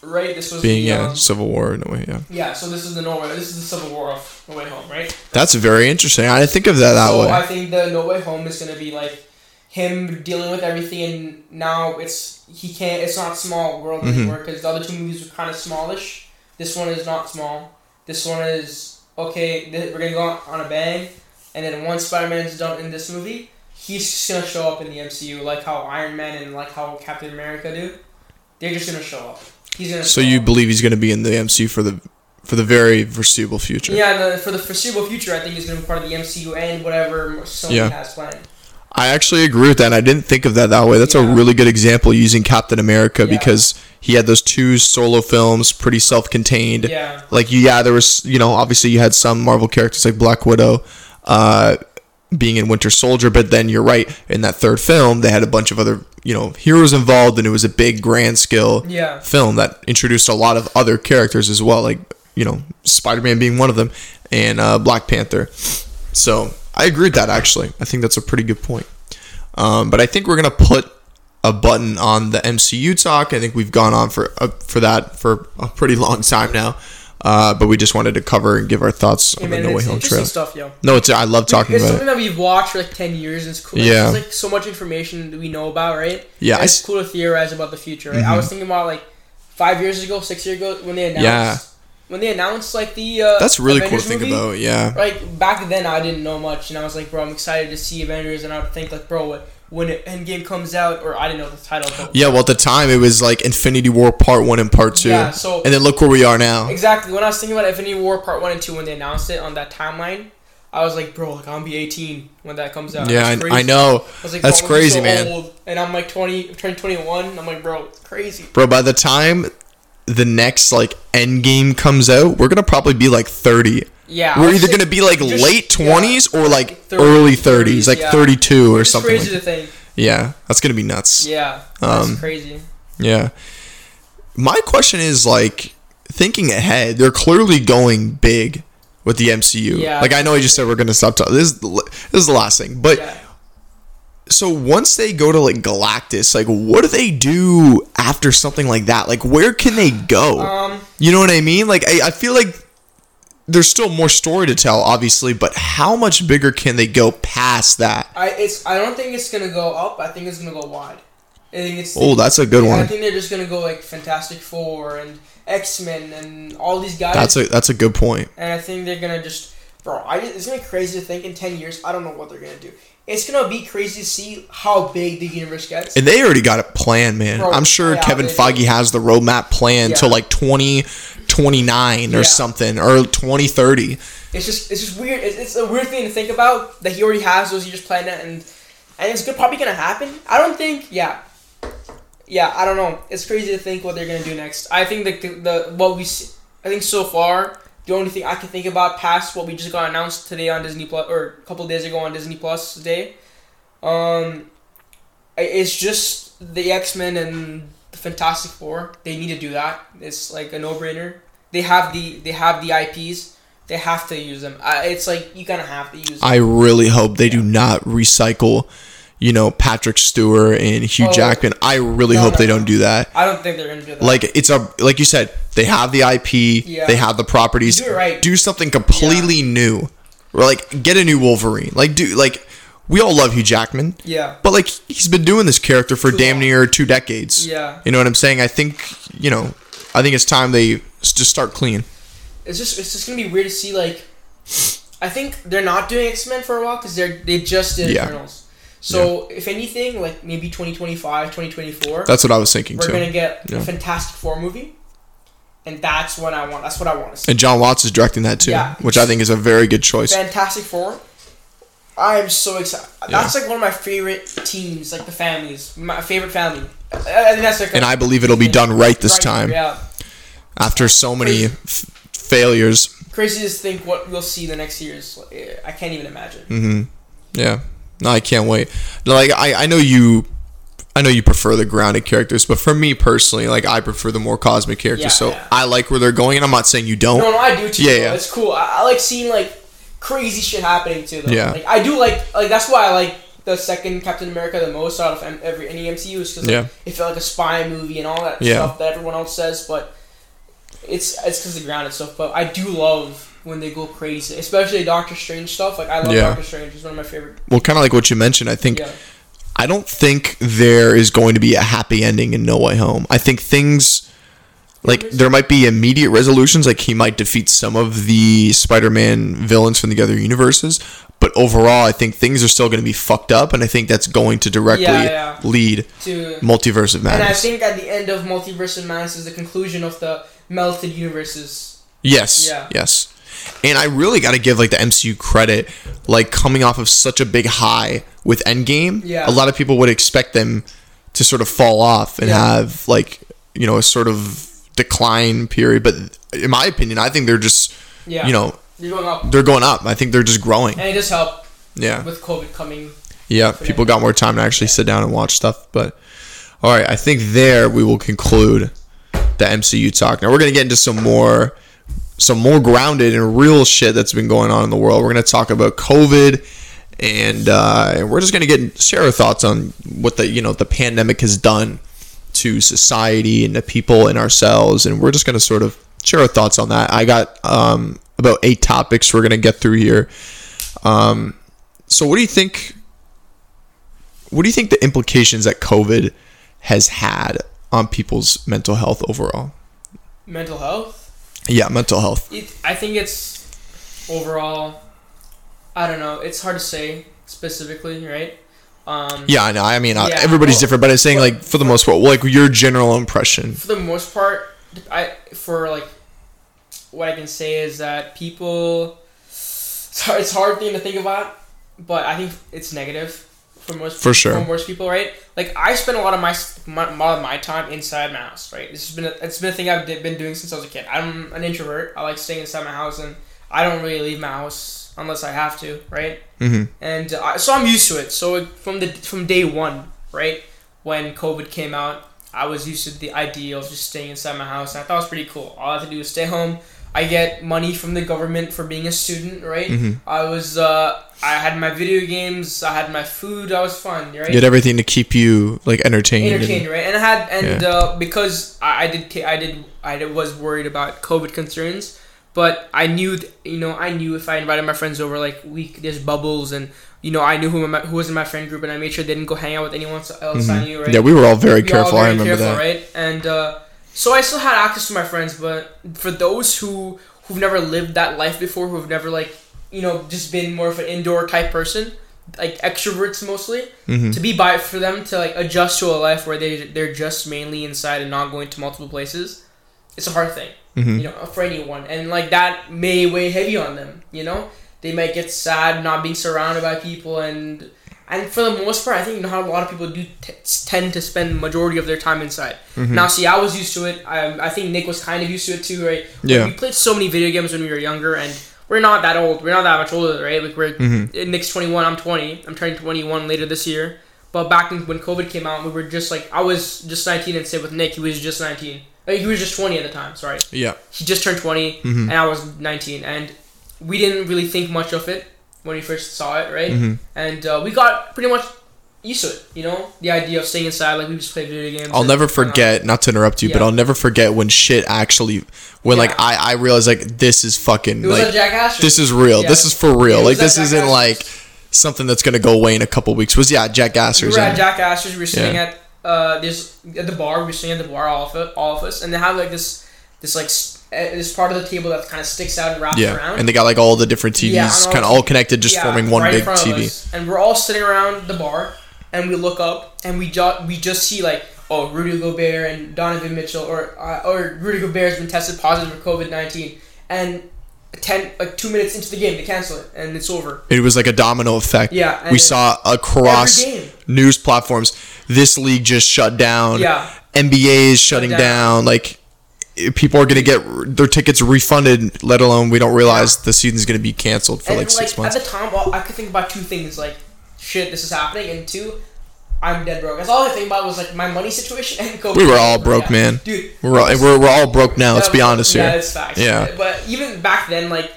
Right. This was Being the, yeah, um, Civil War in a way. Yeah, yeah. So this is the Norway. This is the Civil War of No Way Home, right? that's very interesting. I didn't think of that that so way. I think the No Way Home is gonna be like him dealing with everything, and now it's he can't. It's not small world Mhm. anymore because the other two movies were kind of smallish. This one is not small. This one is okay. th- We're gonna go on a bang, and then once Spider Man is done in this movie, he's just gonna show up in the MCU like how Iron Man and like how Captain America do. They're just gonna show up. So you believe he's going to be in the MCU for the for the very foreseeable future? Yeah, uh, for the foreseeable future, I think he's gonna be part of the MCU and whatever Sony Yeah. has planned. I actually agree with that. and I didn't think of that that way. That's a really good example using Captain America Yeah. because he had those two solo films, pretty self-contained. Yeah. Like yeah, there was you know obviously you had some Marvel characters like Black Widow, uh, being in Winter Soldier, but then you're right in that third film they had a bunch of other you know heroes involved and it was a big grand scale Yeah. film that introduced a lot of other characters as well, like you know Spider-Man being one of them, and uh, Black Panther. So I agree with that. Actually, I think that's a pretty good point. Um, but I think we're gonna put a button on the MCU talk. I think we've gone on for uh, for that for a pretty long time now. Uh, but we just wanted to cover and give our thoughts Hey, on the No Way Home trailer. stuff, yo. No, it's I love talking about it. it's about something it. that we've watched for like ten years, and it's cool. Yeah. It's like so much information that we know about, right? Yeah, And it's s- cool to theorize about the future. Right? I was thinking about like five years ago, six years ago when they announced Yeah. when they announced like the uh, That's really cool to Avengers think about. Yeah. Like back then, I didn't know much, and I was like, bro, I'm excited to see Avengers, and I would think like, bro, what, when Endgame comes out, or I didn't know the title, but Yeah, well, at the time it was like Infinity War Part One and Part Two, Yeah, so- and then look where we are now. Exactly. When I was thinking about Infinity War Part One and Two when they announced it on that timeline, I was like, bro, like I'm gonna be 18 when that comes out. Yeah, I, I know, I was like, That's bro, I'm gonna be crazy, so man. Old. And I'm like 20, turning 21. I'm like, bro, it's crazy. bro. By the time the next like End Game comes out, we're gonna probably be like thirty. Yeah. We're either gonna be like just- late yeah, twenties or like 30, early thirties, like yeah. thirty-two or It's something. crazy Like to think. yeah, that's gonna be nuts. Yeah. That's Um, crazy. Yeah. My question is like thinking ahead. They're clearly going big with the MCU. Yeah. Like I know I just said we're gonna stop talking. This is the, this is the last thing, but. Yeah. So once they go to like Galactus, like what do they do after something like that? Like where can they go? Um. you know what I mean? Like I, I feel like there's still more story to tell, obviously, but how much bigger can they go past that? I it's I don't think it's gonna go up. I think it's gonna go wide. I think it's. Oh, that's a good one. I think they're just gonna go like Fantastic Four and X Men and all these guys. That's a that's a good point. and I think they're gonna just, bro. I just, it's gonna be crazy to think in ten years. I don't know what they're gonna do. It's gonna be crazy to see how big the universe gets. And they already got a plan, man. Bro, I'm sure yeah, Kevin Feige has the roadmap planned Yeah. till like 2029 Yeah. or something or 2030. It's just it's just weird. It's, it's a weird thing to think about that he already has those years planned out, and and it's good, probably gonna happen. I don't think. Yeah. Yeah, I don't know. It's crazy to think what they're gonna do next. I think the the what we see, I think so far the only thing I can think about past what we just got announced today on Disney Plus or a couple days ago on Disney Plus today, um, it's just the X Men and the Fantastic Four. They need to do that. It's like a no brainer. They have the they have the IPs. They have to use them. It's like you kind of have to use. Them. I really hope they do not recycle, you know, Patrick Stewart and Hugh Oh. Jackman. I really No, hope no, they don't do that. I don't think they're gonna do that. Like it's a like you said, they have the IP, Yeah. they have the properties. You do it right. Do something completely new. Or like get a new Wolverine. Like do like we all love Hugh Jackman, yeah, but like he's been doing this character for Too damn long. near two decades. yeah. You know what I'm saying? I think you know. I think it's time they just start clean. It's just it's just gonna be weird to see like. I think they're not doing X Men for a while because they're they just did Yeah. Eternals. So if anything, like maybe 2025, 2024, That's what I was thinking we're too. gonna get Yeah. a Fantastic Four movie, and that's what I want. That's what I want to see. And Jon Watts is directing that too, Yeah. which I think is a very good choice. Fantastic Four. I am so excited. That's like one of my favorite teams, like the families. My favorite family. I think that's their and I believe it'll be done right this Right, time Yeah, after so many f- failures. crazy to think what we'll see the next years. I can't even imagine. Mm-hmm. Yeah. No, I can't wait. Like I, I know you I know you prefer the grounded characters, but for me personally, like I prefer the more cosmic characters. Yeah, so yeah. I like where they're going and I'm not saying you don't. No, no, I do too. Yeah, Yeah. It's cool. I, I like seeing like crazy shit happening to them. Yeah. Like I do like like that's why I like the second Captain America the most out of every any MCU is because like, Yeah. it felt like a spy movie and all that Yeah. stuff that everyone else says, but it's it's because the grounded stuff. But I do love when they go crazy, especially Doctor Strange stuff. Like I love Yeah. Doctor Strange; it's one of my favorite. Well, kind of like what you mentioned, I think Yeah, I don't think there is going to be a happy ending in No Way Home. I think things like there might be immediate resolutions, like he might defeat some of the Spider-Man villains from the other universes, but overall, I think things are still going to be fucked up, and I think that's going to directly Yeah, yeah. lead to Multiverse of Madness. and I think at the end of Multiverse of Madness is the conclusion of the melted universes. Yes. Yeah. Yes. And I really got to give like the MCU credit, like coming off of such a big high with Endgame. Yeah. A lot of people would expect them to sort of fall off and Yeah. have like you know a sort of decline period, but in my opinion, I think they're just Yeah, you know going up, they're going up. I think they're just growing. and it just helped Yeah. with COVID coming. Yeah, people got more time to actually sit down and watch stuff. But all right, I think there we will conclude the MCU talk. Now we're gonna get into some more, some more grounded and real shit that's been going on in the world. We're gonna talk about COVID, and uh, we're just gonna get share our thoughts on what the you know the pandemic has done to society and the people and ourselves, and we're just gonna sort of share our thoughts on that. I got um, about eight topics we're gonna get through here. Um, so what do you think? What do you think the implications that COVID has had on people's mental health overall? Mental health. Yeah, mental health. It, I think it's overall. I don't know. It's hard to say specifically, right? Um, Yeah, I know. I mean, uh Yeah, everybody's well, different, but I'm saying well- like for the most part, like your general impression. For the most part, I for like what I can say is that people. It's hard, it's hard thing to think about, but I think it's negative for most For sure. for most people, right? Like I spend a lot of my, my a lot of my time inside my house, right? This has been a, it's been a thing I've been doing since I was a kid. I'm an introvert. I like staying inside my house, and I don't really leave my house unless I have to, right? hmm and uh, so I'm used to it. So from the from day one, right when COVID came out, I was used to the idea of just staying inside my house, and I thought it was pretty cool. All I have to do is stay home. I get money from the government for being a student, right? Mhm. I was uh, I had my video games, I had my food, I was fun, right? You had everything to keep you like entertained. and- entertained, right? And I had and uh, because I, I did I did I was worried about COVID concerns, but I knew you know I knew if I invited my friends over, like we there's bubbles and you know I knew who my, who was in my friend group, and I made sure they didn't go hang out with anyone else Mhm. I knew, right? Yeah, we were all very We were all careful. I remember careful, that. right? And uh, so I still had access to my friends, but for those who who've never lived that life before, who've never like you know just been more of an indoor type person, like extroverts mostly, hmm to be by for them to like adjust to a life where they they're just mainly inside and not going to multiple places, it's a hard thing, hmm you know, for anyone, and like that may weigh heavy on them. You know, they might get sad not being surrounded by people, and and for the most part, I think not a lot of people do t- tend to spend majority of their time inside. Mhm. Now, see, I was used to it. I, I think Nick was kind of used to it too, right? Like, Yeah. we played so many video games when we were younger, and we're not that old. We're not that much older, right? Like we're Mhm. Nick's twenty one. I'm twenty. I'm turning twenty one later this year. But back when COVID came out, we were just like I was just nineteen, and say with Nick, he was just nineteen. Like, he was just twenty at the time. Sorry, Yeah. he just turned 20 Mhm. and I was nineteen, and we didn't really think much of it when we first saw it, right? hmm And uh, we got pretty much used to it. You know, the idea of staying inside, like we just play video games. I'll and never forget, not to interrupt you, but I'll never forget when shit actually, when like I, I realized like this is fucking It was like this is real. Yeah. This is for real. Like this isn't like something that's gonna go away in a couple weeks. Was yeah, Jack we Astor's. were at Jack Astor's. We were sitting Yeah. at uh this at the bar. We were sitting at the bar, all of it, all of us, and they have like this this like uh, this part of the table that kind of sticks out and wraps yeah, around. and they got like all the different TVs, Yeah, kind of all connected, just Yeah, forming one right big TV. us. And we're all sitting around the bar, and we look up, and we just we just see like, oh, Rudy Gobert and Donovan Mitchell, or uh, or Rudy Gobert has been tested positive for COVID nineteen, and ten like two minutes into the game they cancel it, and it's over. It was like a domino effect. Yeah, and we saw across news platforms. This league just shut down. Yeah. NBA is shutting down. down. Like people are gonna get their tickets refunded. Let alone we don't realize the season's gonna be canceled for and like six months. at the time, well, I could think about two things like, shit, this is happening, and two, I'm dead broke. That's all I think about was like my money situation and COVID. We were all broke, Yeah. man. dude. we're all, we're, we're all broke now. Let's be honest yeah, here. it's facts. Yeah. but even back then, like,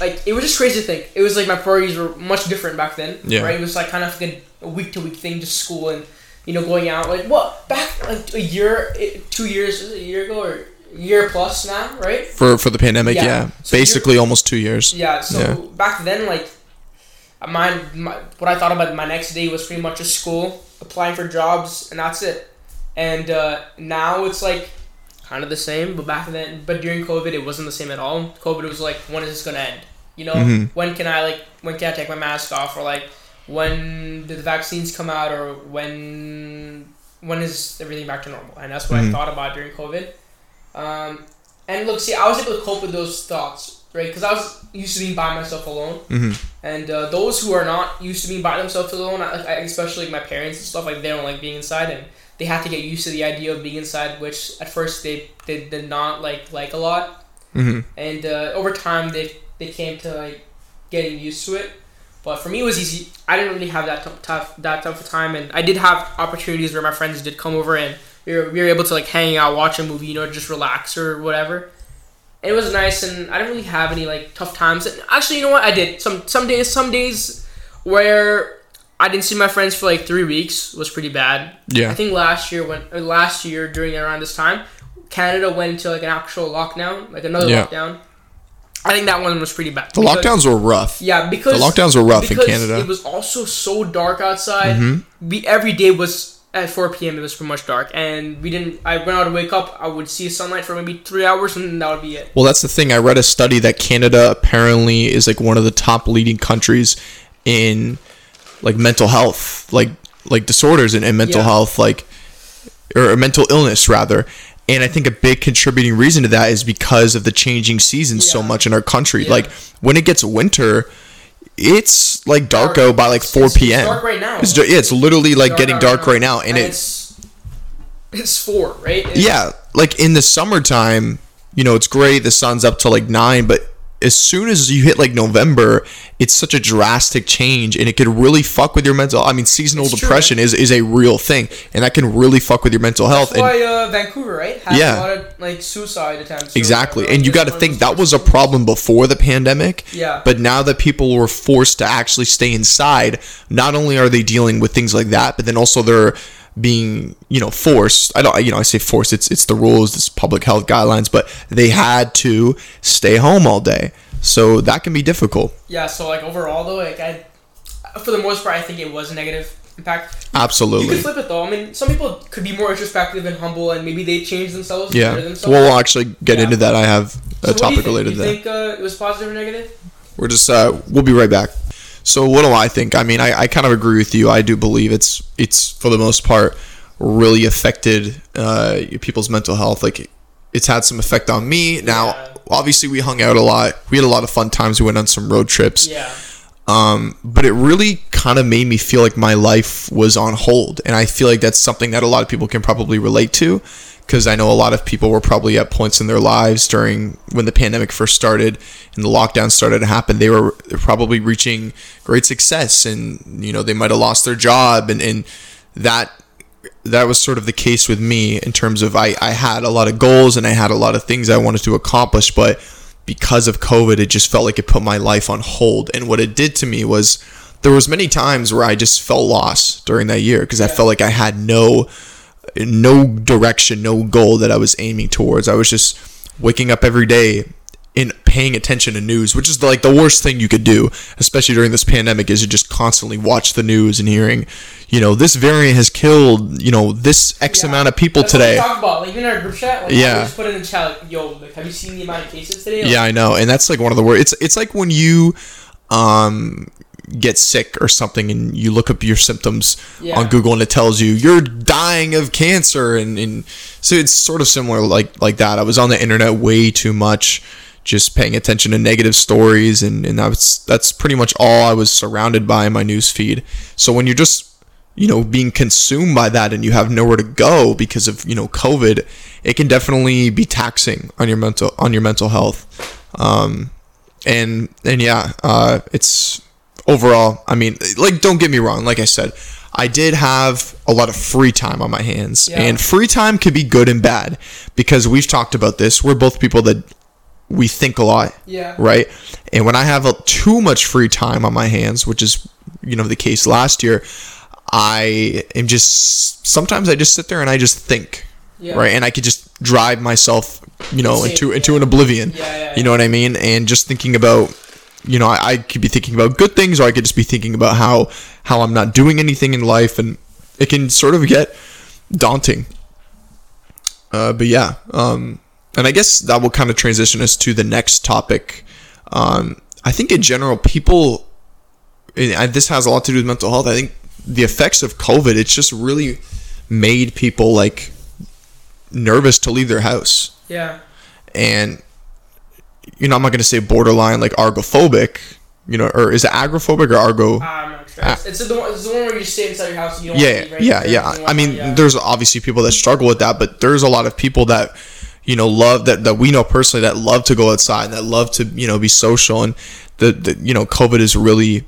like it was just crazy to think. It was like my priorities were much different back then. Yeah. right. It was like kind of like a week to week thing, just school and you know going out. Like what back like a year, eh, two years, a year ago or year plus now, right? For for the pandemic, Yeah. yeah, So basically almost two years. Yeah. So Yeah. back then, like, my, my what I thought about my next day was pretty much just school, applying for jobs, and that's it. And uh, now it's like kind of the same, but back then, but during COVID, it wasn't the same at all. COVID was like, when is this gonna end? You know, Mhm. when can I like when can I take my mask off, or like when do the vaccines come out, or when when is everything back to normal? And that's what Mhm. I thought about during COVID. Um, and look, see, I was able to cope with those thoughts, right? Because I was used to being by myself alone, hmm and uh, those who are not used to being by themselves alone, I, I, especially my parents and stuff, like they don't like being inside, and they have to get used to the idea of being inside, which at first they, they did not like like a lot, hmm and uh, over time they they came to like getting used to it. But for me, it was easy. I didn't really have that tough, tough that tough a time, and I did have opportunities where my friends did come over and we were, we were able to like hang out, watch a movie, you know, just relax or whatever. And it was nice, and I didn't really have any like tough times. And actually, you know what? I did some some days some days where I didn't see my friends for like three weeks was pretty bad. Yeah. I think last year when or last year during around this time, Canada went into like an actual lockdown, like another Yeah. lockdown. I think that one was pretty bad. The Because- lockdowns were rough. Yeah, because The lockdowns were rough in Canada. It was also so dark outside. Mhm. We every day was at 4 p.m. It was pretty much dark, and we didn't. I when I would wake up, I would see sunlight for maybe three hours, and that would be it. Well, that's the thing. I read a study that Canada apparently is like one of the top leading countries in like mental health, like like disorders and, and mental Yeah. health, like or mental illness rather. And I think a big contributing reason to that is because of the changing seasons so much in our country. Yeah. Like when it gets winter, it's like dark Dark. by like 4 it's- it's p.m. dark right now. It's, yeah, it's literally like getting dark right now, and, it's it's it's four, right? It's- yeah, like in the summertime, you know, it's great. The sun's up to like nine, but as soon as you hit like November, it's such a drastic change, and it could really fuck with your mental. I mean, seasonal It's true, depression is is a real thing, and that can really fuck with your mental health. That's And why uh, Vancouver, right? Has Yeah. a lot of like suicide attempts. exactly, and you got to think that was a problem before the pandemic. Yeah. But now that people were forced to actually stay inside, not only are they dealing with things like that, but then also they're being, you know, forced. I don't, you know, I say forced. It's it's the rules, it's public health guidelines, but they had to stay home all day, so that can be difficult. Yeah. So like overall though, like I, for the most part, I think it was a negative impact. Absolutely you could flip it though. I mean, some people could be more introspective and humble, and maybe they change themselves. Yeah. themselves. Well, we'll actually get Yeah. into that. I have So a you topic related to that. think uh, it was positive or negative? We're just uh, we'll be right back. So what do I think? I mean, I, I kind of agree with you. I do believe it's it's for the most part really affected uh, people's mental health. Like it's had some effect on me. Now, Yeah. obviously, we hung out a lot. We had a lot of fun times. We went on some road trips. Yeah. Um, but it really kind of made me feel like my life was on hold, and I feel like that's something that a lot of people can probably relate to, because I know a lot of people were probably at points in their lives during when the pandemic first started and the lockdown started to happen. They were probably reaching great success, and you know they might have lost their job, and and that that was sort of the case with me in terms of I, I had a lot of goals and I had a lot of things I wanted to accomplish, but because of COVID, it just felt like it put my life on hold. And what it did to me was there was many times where I just felt lost during that year because I felt like I had no no direction, no goal that I was aiming towards. I was just waking up every day and paying attention to news, which is like the worst thing you could do, especially during this pandemic, is to just constantly watch the news and hearing, you know, this variant has killed, you know, this X Yeah. amount of people That's today. talk about like in our group chat. Like, Yeah. I just put in the chat. Like, Yo, like, have you seen the amount of cases today? Like, Yeah, I know, and that's like one of the worst. It's it's like when you um get sick or something and you look up your symptoms Yeah. on Google and it tells you you're dying of cancer and, and so it's sort of similar like like that. I was on the internet way too much just paying attention to negative stories and and that's that's pretty much all I was surrounded by in my news feed. So when you're just you know being consumed by that and you have nowhere to go because of you know covid it can definitely be taxing on your mental on your mental health um and and yeah uh it's overall i mean like don't get me wrong like i said i did have a lot of free time on my hands Yeah. and free time could be good and bad because we've talked about this we're both people that we think a lot Yeah. right? And when I have a, too much free time on my hands, which is you know the case last year, I am just sometimes I just sit there and I just think, Yeah. right? And I could just drive myself, you know, Insane, into yeah. into an oblivion. Yeah, yeah, You know what I mean? And just thinking about, you know, I, I could be thinking about good things, or I could just be thinking about how how I'm not doing anything in life, and it can sort of get daunting. Uh, but yeah, um, and I guess that will kind of transition us to the next topic. Um, I think in general, people, and I- this has a lot to do with mental health. I think the effects of COVID, it's just really made people like nervous to leave their house Yeah. and you know, I'm not gonna say borderline like argophobic, you know, or is it agrophobic or argo? I'm not sure. It's, the one, it's the one where you stay inside your house and you don't Ah. yeah, right? yeah, yeah. I mean, yeah. there's obviously people that struggle with that, but there's a lot of people that you know love that that we know personally that love to go outside, and that love to you know be social, and the, the you know COVID has really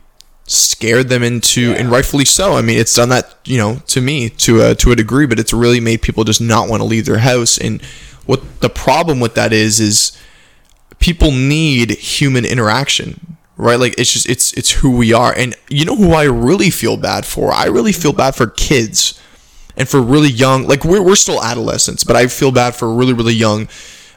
scared them into, and rightfully so. I mean, it's done that you know to me to a to a degree, but it's really made people just not want to leave their house. And what the problem with that is is people need human interaction right? Like it's just it's it's who we are. And you know who i really feel bad for? I really feel bad for kids and for really young like we're, we're still adolescents but i feel bad for really really young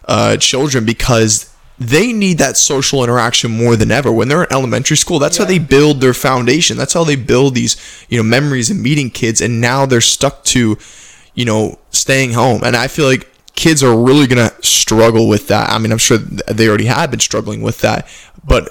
uh, children because they need that social interaction more than ever. When they're in elementary school that's how they build their foundation. That's how they build these you know memories and meeting kids. And now they're stuck to you know staying home. And i feel like kids are really gonna struggle with that i mean i'm sure they already have been struggling with that but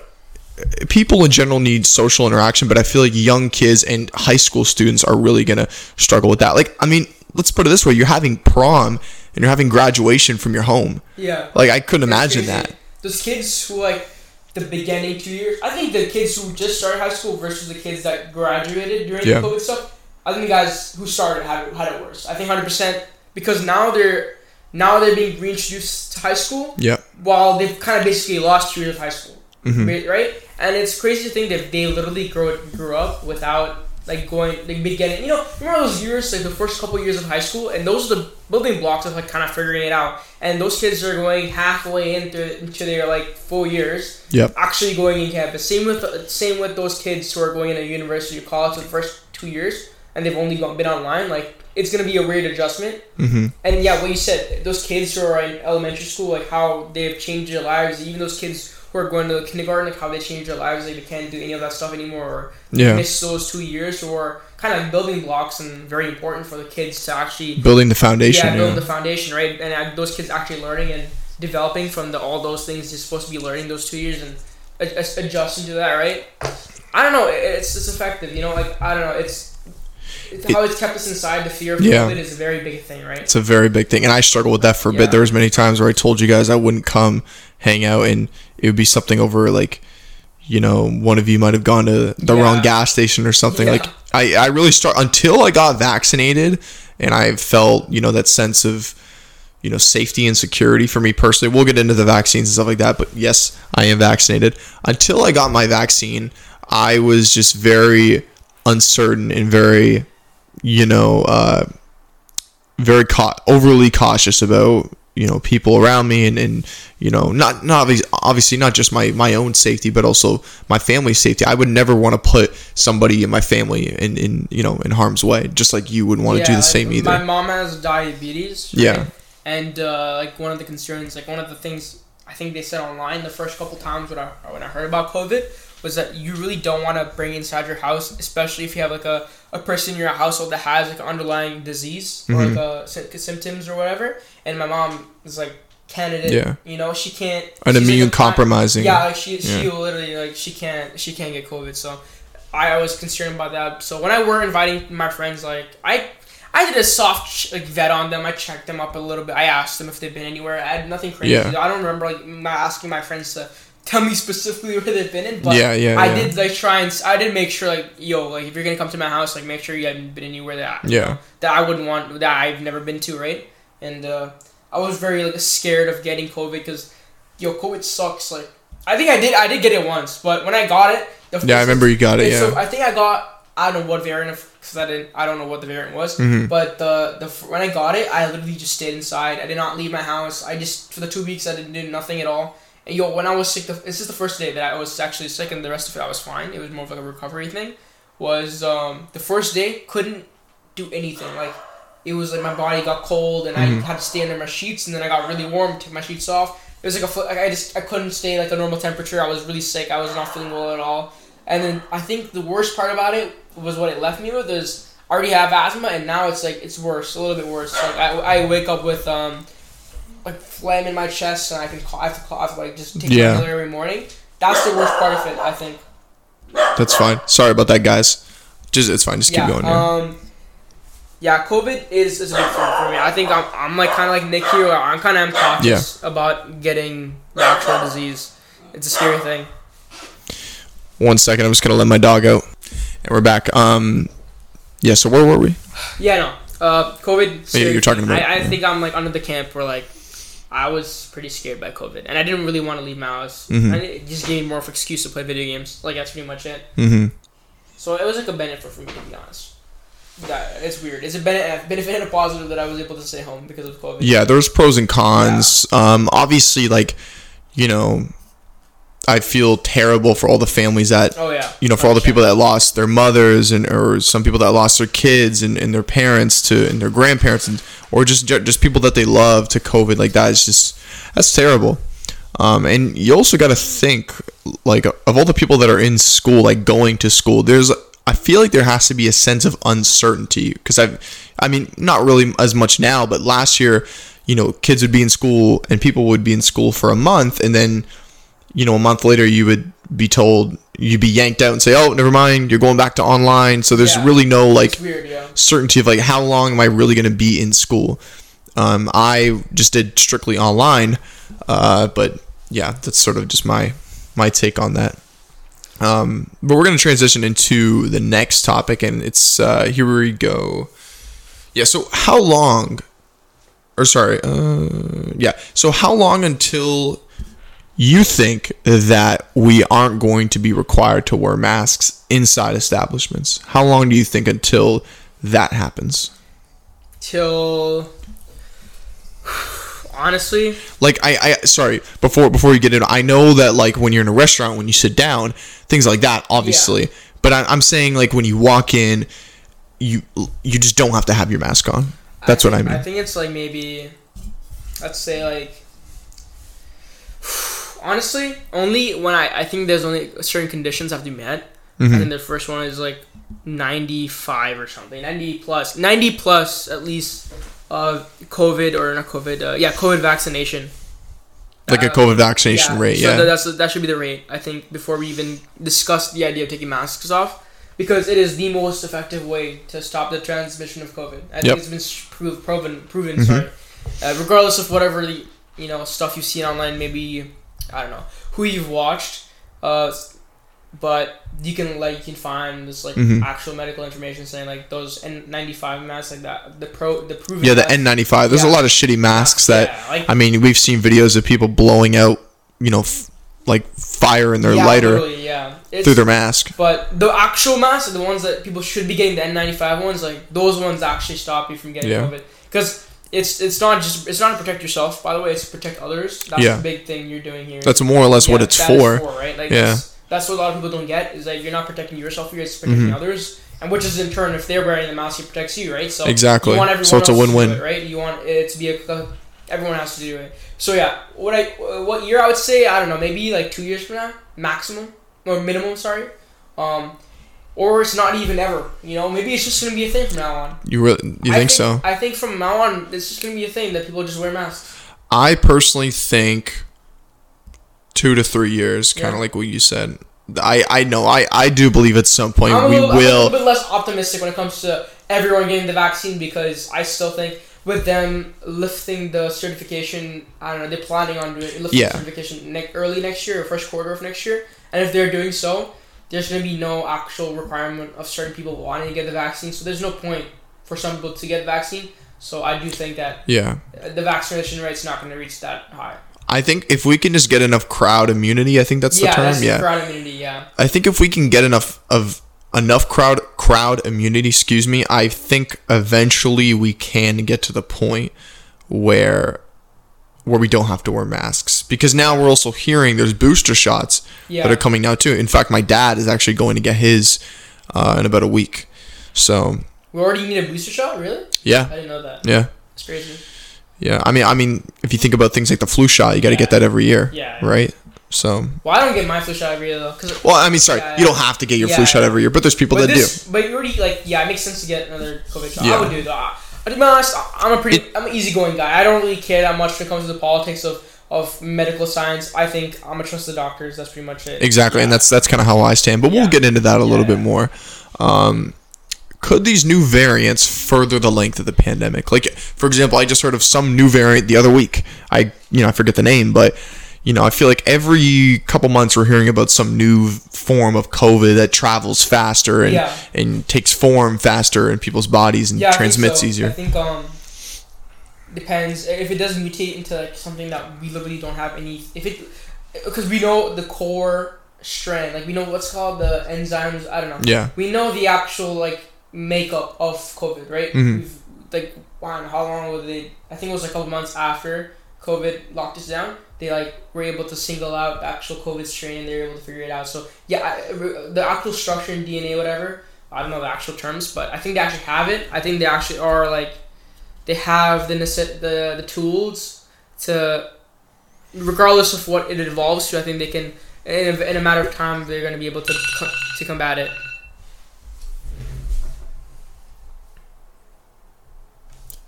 people in general need social interaction, but I feel like young kids and high school students are really gonna struggle with that. Like, I mean, let's put it this way: you're having prom and you're having graduation from your home. yeah. Like, I couldn't It's imagine crazy. that. Those kids who like the beginning two years. I think the kids who just started high school versus the kids that graduated during Yeah. the COVID stuff. I think the guys who started had, had it worse. I think hundred percent because now they're now they're being reintroduced to high school Yeah, while they've kind of basically lost two years of high school, Mhm. Right-? And it's crazy to think that they literally grew grew up without like going like beginning. You know, remember those years like the first couple years of high school, and those are the building blocks of like kind of figuring it out. And those kids are going halfway into into their like full years, Yep. actually going in campus. Same with same with those kids who are going into university or college for the first two years, and they've only been online. Like it's gonna be a weird adjustment. hmm And yeah, what you said, those kids who are in elementary school, like how they've changed their lives, even those kids who are going to kindergarten, like how they changed their lives, like they can't do any of that stuff anymore, or yeah. miss those two years, or kind of building blocks and very important for the kids to actually Building the foundation. yeah, Yeah, the foundation, right? And uh, those kids actually learning and developing from the, all those things they're supposed to be learning those two years and adjusting to that, right? I don't know. It's it's effective, you know. Like I don't know. It's, it's how it's kept us inside. The fear of Yeah. COVID is a very big thing, right? It's a very big thing, and I struggle with that for a Yeah. bit. There was many times where I told you guys I wouldn't come hang out, and it would be something over like, you know, one of you might have gone to the Yeah. wrong gas station or something. Like I, I really start until I got vaccinated, and I felt you know that sense of you know safety and security for me personally. We'll get into the vaccines and stuff like that, but yes, I am vaccinated. Until I got my vaccine, I was just very uncertain and very, you know. Uh, very cau- overly cautious about you know people around me and, and you know not not obviously, obviously not just my my own safety but also my family's safety i would never want to put somebody in my family in in you know in harm's way just like you wouldn't want to do the same either My mom has diabetes. Yeah. And uh, like one of the concerns, like one of the things I think they said online the first couple times when I when I heard about COVID was that you really don't want to bring inside your house, especially if you have like a, a person in your household that has like an underlying disease or Mhm. like a, symptoms or whatever. And my mom is like candidate. Yeah. You know, she can't. an she's, like, immune compromising yeah, like she she Yeah. literally like she can't she can't get COVID. So I, was concerned about that. So when I were inviting my friends, like I I did a soft like vet on them. I checked them up a little bit. I asked them if they've been anywhere. I had nothing crazy. Yeah. I don't remember like asking my friends to tell me specifically where they've been in, but Yeah, yeah, I yeah. did like try and I did make sure like yo like if you're gonna come to my house like make sure you haven't been anywhere that you Yeah. that I wouldn't want that I've never been to right and uh, I was very like scared of getting COVID because yo COVID sucks like I think I did I did get it once but when I got it the Yeah, I remember you got it. and so Yeah. I think I got I don't know what variant because I didn't I don't know what the variant was. Mhm. But the the when I got it, I literally just stayed inside. I did not leave my house. I just for the two weeks I didn't do nothing at all. And yo, when I was sick, the, this is the first day that I was actually sick, and the rest of it I was fine. It was more of like a recovery thing. Was um the first day couldn't do anything like. It was like my body got cold and Mhm. I had to stay under my sheets and then I got really warm, took my sheets off. It was like a like I just I couldn't stay like a normal temperature. I was really sick. I was not feeling well at all. And then I think the worst part about it was what it left me with is I already have asthma and now it's like it's worse, a little bit worse. Like I, I wake up with um like phlegm in my chest and I can cough, I have to cough like just take Yeah. pill every morning. That's the worst part of it, I think. That's fine. Sorry about that, guys. Just it's fine. Just keep going. Here. Um. Yeah, COVID is, is a big thing for me. I think I'm, I'm like kind of like Nick here. I'm kind of cautious about getting the actual disease. It's a scary thing. One second. I'm just gonna let my dog out, and we're back. Um, yeah. So where were we? Yeah, no. Uh, COVID. scary you're talking about- I, I think I'm like under the camp where like I was pretty scared by COVID, and I didn't really want to leave my house. Mhm. And it just gave me more of an excuse to play video games. Like that's pretty much it. Mm-hmm. So it was like a benefit for me to be honest. That, it's weird. It's a benefit, benefit and a positive that I was able to stay home because of COVID. Yeah. There's pros and cons. Um, obviously, like, you know, I feel terrible for all the families that Oh yeah. you know, for all the people that lost their mothers and or some people that lost their kids and, and their parents to and their grandparents and or just just people that they love to COVID like that is just that's terrible. Um, and you also got to think like of all the people that are in school, like going to school. There's I feel like there has to be a sense of uncertainty because I've I mean not really as much now, but last year, you know, kids would be in school and people would be in school for a month and then you know, a month later you would be told you'd be yanked out and say, "Oh, never mind, you're going back to online." So there's Yeah. really no like weird, yeah. certainty of like how long am I really going to be in school. Um, I just did strictly online, uh, but yeah, that's sort of just my my take on that. Um, but we're going to transition into the next topic, and it's uh, here we go. Yeah. So how long? Or sorry. Uh, yeah. So how long until you think that we aren't going to be required to wear masks inside establishments? How long do you think until that happens? Till honestly, Like I, I sorry, before before you get in, I know that like when you're in a restaurant, when you sit down, things like that, obviously. But I, I'm saying like when you walk in, you you just don't have to have your mask on. That's what I mean. I think it's like maybe, let's say like. Honestly, only when I I think there's only certain conditions have to be met. Mhm. I think the first one is like 95 or something, 90 plus, 90 plus at least, uh, COVID or not COVID, uh, yeah, COVID vaccination. Like a Uh, COVID vaccination rate, yeah. that- that's that should be the rate. I think before we even discuss the idea of taking masks off, because it is the most effective way to stop the transmission of COVID. I think it's been s- prov- proven. Proven. Mhm. Sorry. Uh, regardless of whatever the you know stuff you've seen online, maybe I don't know who you've watched, uh, but you can like you can find this like Mhm. actual medical information saying like those N95 masks like that the pro the proven yeah, the masks- N95. There's a lot of shitty masks that yeah, like, I mean, we've seen videos of people blowing out, you know, f- like fire in their yeah, lighter yeah. Through their mask. But the actual masks, are the ones that people should be getting, the N95 ones, like those ones actually stop you from getting Yeah. COVID. Because it's it's not just it's not to protect yourself. By the way, it's to protect others. That's Yeah. the big thing you're doing here. That's more or less what it's is for. right? Like Yeah. that's what a lot of people don't get is that you're not protecting yourself. You're just protecting Mhm. others, and which is in turn, if they're wearing the mask, it protects you, right? So Exactly. You want everyone So it's a win-win. it, right? You want it to be a everyone has to do it. So yeah, what I what year I would say I don't know maybe like two years from now maximum or minimum sorry, um, or it's not even ever. You know maybe it's just gonna be a thing from now on. You really, you I think, so? I think from now on it's just gonna be a thing that people just wear masks. I personally think two to three years, kind of Yeah. like what you said. I, I know I, I do believe at some point I'm we little, I'm a will. little bit less optimistic when it comes to everyone getting the vaccine because I still think with them lifting the certification. I don't know. They're planning on doing lifting Yeah. the certification ne- early next year or first quarter of next year. And if they're doing so, there's gonna be no actual requirement of certain people wanting to get the vaccine. So there's no point for some people to get the vaccine. So I do think that Yeah. the vaccination rate's not gonna reach that high. I think if we can just get enough crowd immunity, I think that's yeah, the term. that's yeah. crowd immunity. Yeah. I think if we can get enough of enough crowd crowd immunity, excuse me, I think eventually we can get to the point where where we don't have to wear masks because now we're also hearing there's booster shots Yeah. that are coming now too. In fact, my dad is actually going to get his uh, in about a week. So we already need a booster shot. Really? yeah, I didn't know that. yeah, It's crazy. yeah. I mean, I mean, if you think about things like the flu shot, you got to get that every year, Yeah. right? So, Well, I don't get my flu shot every year though, because well, I mean, sorry, Yeah, you don't have to get your yeah, flu shot every year, but there's people but that this, but you already like yeah, it makes sense to get another COVID shot. Yeah. I would do that. But to be honest, I'm a pretty I'm an easygoing guy. I don't really care that much when it comes to the politics of of medical science. I think I'm gonna trust the doctors. That's pretty much it. Exactly, and that's that's kind of how I stand. But we'll get into that a little Yeah. bit more. Um, could these new variants further the length of the pandemic? Like, for example, I just heard of some new variant the other week. I you know I forget the name, but you know I feel like every couple months we're hearing about some new form of COVID that travels faster and Yeah. and takes form faster in people's bodies and yeah, transmits so. I think um depends if it does mutate into like something that we literally don't have any if it because we know the core strand like we know what's called the enzymes I don't know Yeah, we know the actual like makeup of COVID, right? Mhm. We've, like, wow, how long was they? I think it was a couple months after COVID locked us down. They like were able to single out the actual COVID strain. and They were able to figure it out. So yeah, I, the actual structure in DNA, whatever. I don't know the actual terms, but I think they actually have it. I think they actually are like, they have the the the tools to, regardless of what it evolves to. I think they can. In a, in a matter of time, they're going to be able to to combat it.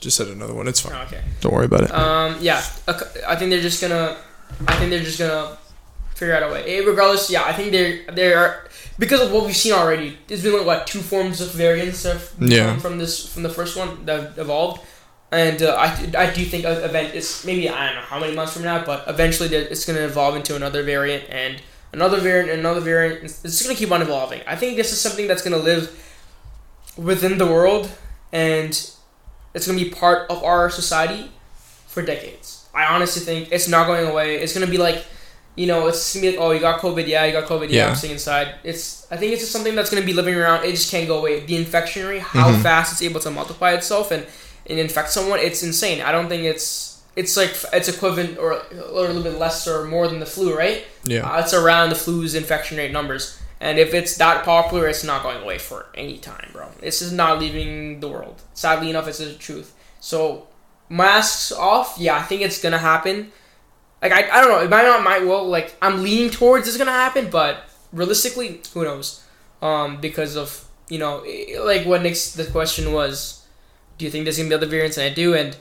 Just said another one. It's fine. Oh, okay. Don't worry about it. Um, yeah, I think they're just gonna. I think they're just gonna figure out a way. Eh, regardless, yeah, I think they're they're because of what we've seen already. There's been like what two forms of variants of Yeah. from, from this from the first one that evolved, and uh, I I do think event is maybe I don't know how many months from now, but eventually it's gonna evolve into another variant and another variant and another variant. It's it's just gonna keep on evolving. I think this is something that's gonna live within the world and it's gonna be part of our society for decades. I honestly think it's not going away. It's gonna be like, you know, it's gonna be like, oh, you got COVID, yeah, you got COVID, yeah, Yeah. I'm staying inside. It's, I think it's just something that's gonna be living around. It just can't go away. The infection rate, how Mhm. fast it's able to multiply itself and, and infect someone, it's insane. I don't think it's, it's like it's equivalent or, or a little bit less or more than the flu, right? Yeah. Uh, it's around the flu's infection rate numbers. And if it's that popular, it's not going away for any time, bro. This is not leaving the world. Sadly enough, it's the truth. So, masks off, yeah, I think it's gonna happen. Like, I, I don't know, it might not, might well, like, I'm leaning towards it's gonna happen, but realistically, who knows? Um, because of, you know, like what Nick's, the question was, do you think there's gonna be other variants? And I do, and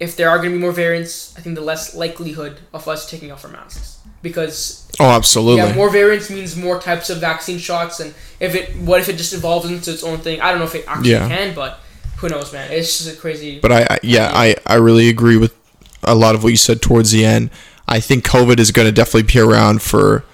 if there are gonna be more variants, I think the less likelihood of us taking off our masks. Because Oh, absolutely. yeah, more variants means more types of vaccine shots, and if it, what if it just evolves into its own thing? I don't know if it actually Yeah. can, but who knows, man? It's just a crazy. But I, I yeah, I, I really agree with a lot of what you said towards the end. I think COVID is going to definitely be around for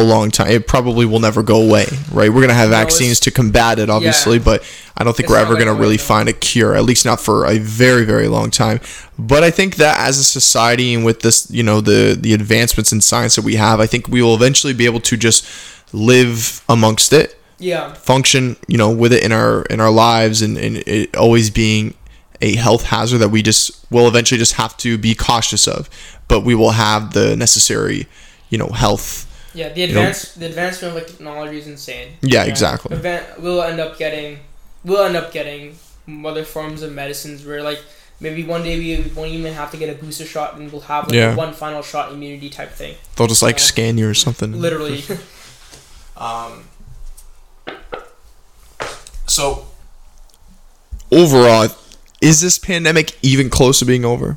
a long time. It probably will never go away, right? We're to have No, vaccines to combat it, obviously, Yeah. but I don't think It's we're ever to really find a cure, at least not for a very, very long time. But I think that as a society and with this, you know, the the advancements in science that we have, I think we will eventually be able to just live amongst it yeah, function you know with it in our in our lives and, and it always being a health hazard that we just will eventually just have to be cautious of but we will have the necessary you know health yeah. The advance, the advancement of like technology is insane. yeah exactly Event, we'll end up getting, we'll end up getting other forms of medicines where like maybe one day we won't even have to get a booster shot and we'll have like Yeah. one final shot immunity type thing. they'll just like scan you or something Literally. *laughs* um so overall is this pandemic even close to being over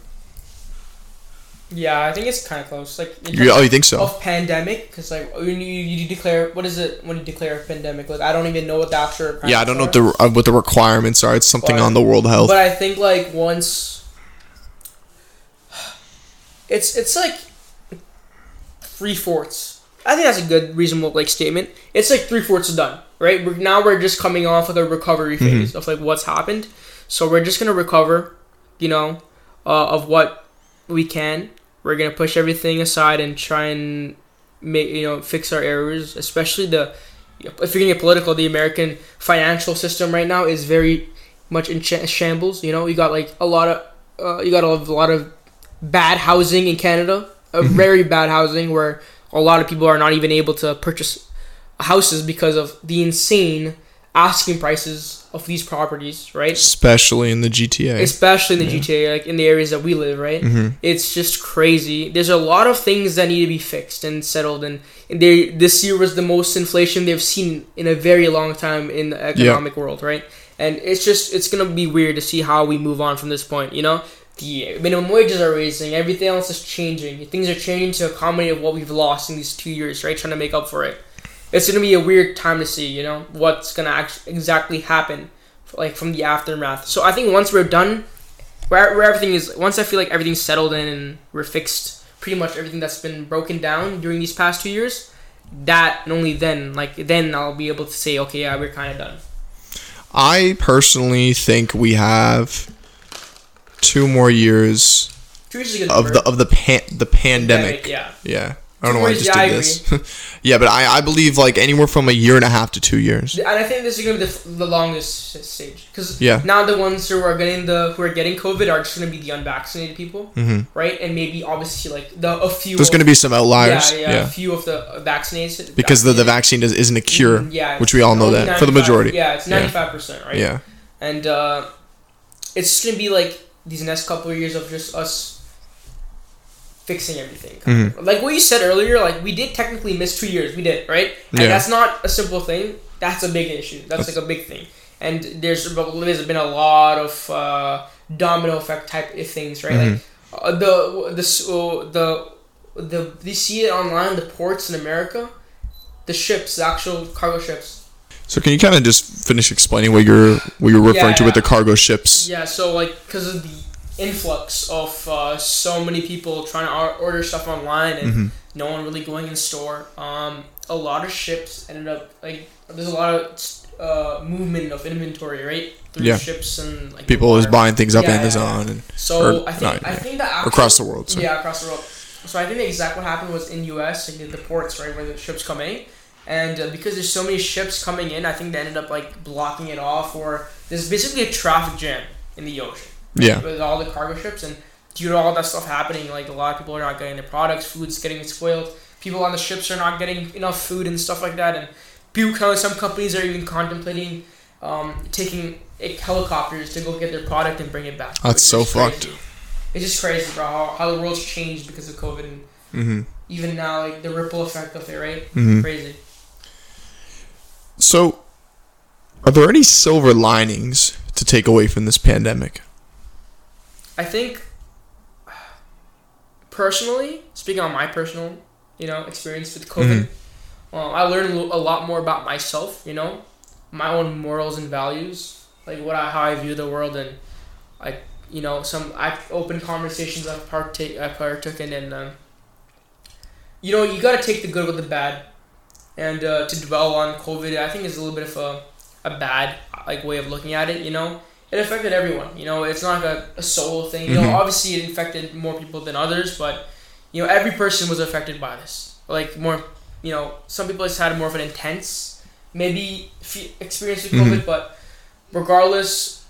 yeah, I think it's kind of close. Like you, oh you think so of pandemic because like when you, you declare what is it when you declare a pandemic like i don't even know what the actual yeah i don't know what the uh, what the requirements are it's something But- on the world health but i think like once it's it's like three fourths. I think that's a good reasonable like statement. It's like three fourths done, right? We're now we're just coming off of a recovery phase of like what's happened. So we're just gonna recover, you know, uh, of what we can. We're gonna push everything aside and try and make you know fix our errors, especially the if you're gonna get political, the American financial system right now is very much in shambles. You know, you got like a lot of uh, you got a lot of bad housing in Canada, a very bad housing where a lot of people are not even able to purchase houses because of the insane asking prices of these properties, right? Especially in the GTA. Especially in the GTA, like in the areas that we live, right? Mm-hmm. It's just crazy. There's a lot of things that need to be fixed and settled, and, and they this year was the most inflation they've seen in a very long time in the economic world, right? And it's just it's gonna be weird to see how we move on from this point. You know, the minimum wages are raising, everything else is changing. Things are changing to accommodate what we've lost in these two years, right? Trying to make up for it. It's gonna be a weird time to see, you know, what's gonna act- exactly happen, like from the aftermath. So I think once we're done, where, where everything is, once I feel like everything's settled in and we're fixed, pretty much everything that's been broken down during these past two years, that and only then, like then I'll be able to say, okay, yeah, we're kind of done. I personally think we have two more years Two years is a good of the of the pan, the pandemic. yeah. Yeah. I don't know why I just did this. *laughs* yeah, but I, I believe like anywhere from a year and a half to two years. And I think this is gonna be the, the longest stage because Yeah. now the ones who are getting the who are getting COVID are just gonna be the unvaccinated people, mm-hmm. right? And maybe obviously like the a few. There's of- going to be some outliers. yeah, Yeah. yeah, a few of the vaccinated Because the, the vaccine does, isn't a cure, Mm, yeah, which we all know that for the majority. Yeah, it's ninety five percent, right? Yeah. And uh, it's just gonna be like these next couple of years of just us fixing everything. Mm-hmm. Like what you said earlier, like we did technically miss two years. We did, right? And Yeah. that's not a simple thing. That's a big issue. That's, like a big thing. And there's there's been a lot of uh, domino effect type of things, right? Like Mm-hmm. uh, the the uh, the the you see it online. The ports in America, the ships, the actual cargo ships. So can you kind of just finish explaining what you're what you're referring to with the cargo ships? Yeah, so like because of the influx of uh, so many people trying to order stuff online and Mm-hmm. no one really going in store, um, a lot of ships ended up like there's a lot of uh, movement of inventory right through Yeah. ships and like People is buying things up Yeah, yeah, Amazon and So or I think not, I yeah. think that actual, across the world. So. yeah across the world. So I think the exact what happened was in U.S. like the ports right where the ships come in. And uh, because there's so many ships coming in, I think they ended up like blocking it off, or there's basically a traffic jam in the ocean Yeah. with all the cargo ships and due to all that stuff happening like a lot of people are not getting their products food's getting spoiled people on the ships are not getting enough food and stuff like that and people some companies are even contemplating um, taking helicopters to go get their product and bring it back That's so fucked. crazy. it's just crazy bro how, how the world's changed because of covid and hmm even now like the ripple effect of it right Mm-hmm. crazy So, are there any silver linings to take away from this pandemic? I think personally, speaking on my personal, you know, experience with COVID, um, I learned a a lot more about myself. You know, my own morals and values, like what I how I view the world, and like you know some I open conversations I've partake I partook in, and um, you know you got to take the good with the bad, and uh, to dwell on COVID, I think is a little bit of a a bad like way of looking at it. You know it affected everyone. You know, it's not like a, a solo thing. You know, Mhm. obviously it infected more people than others, but you know, every person was affected by this. Like more, you know, some people just had more of an intense, maybe experience with COVID, but regardless,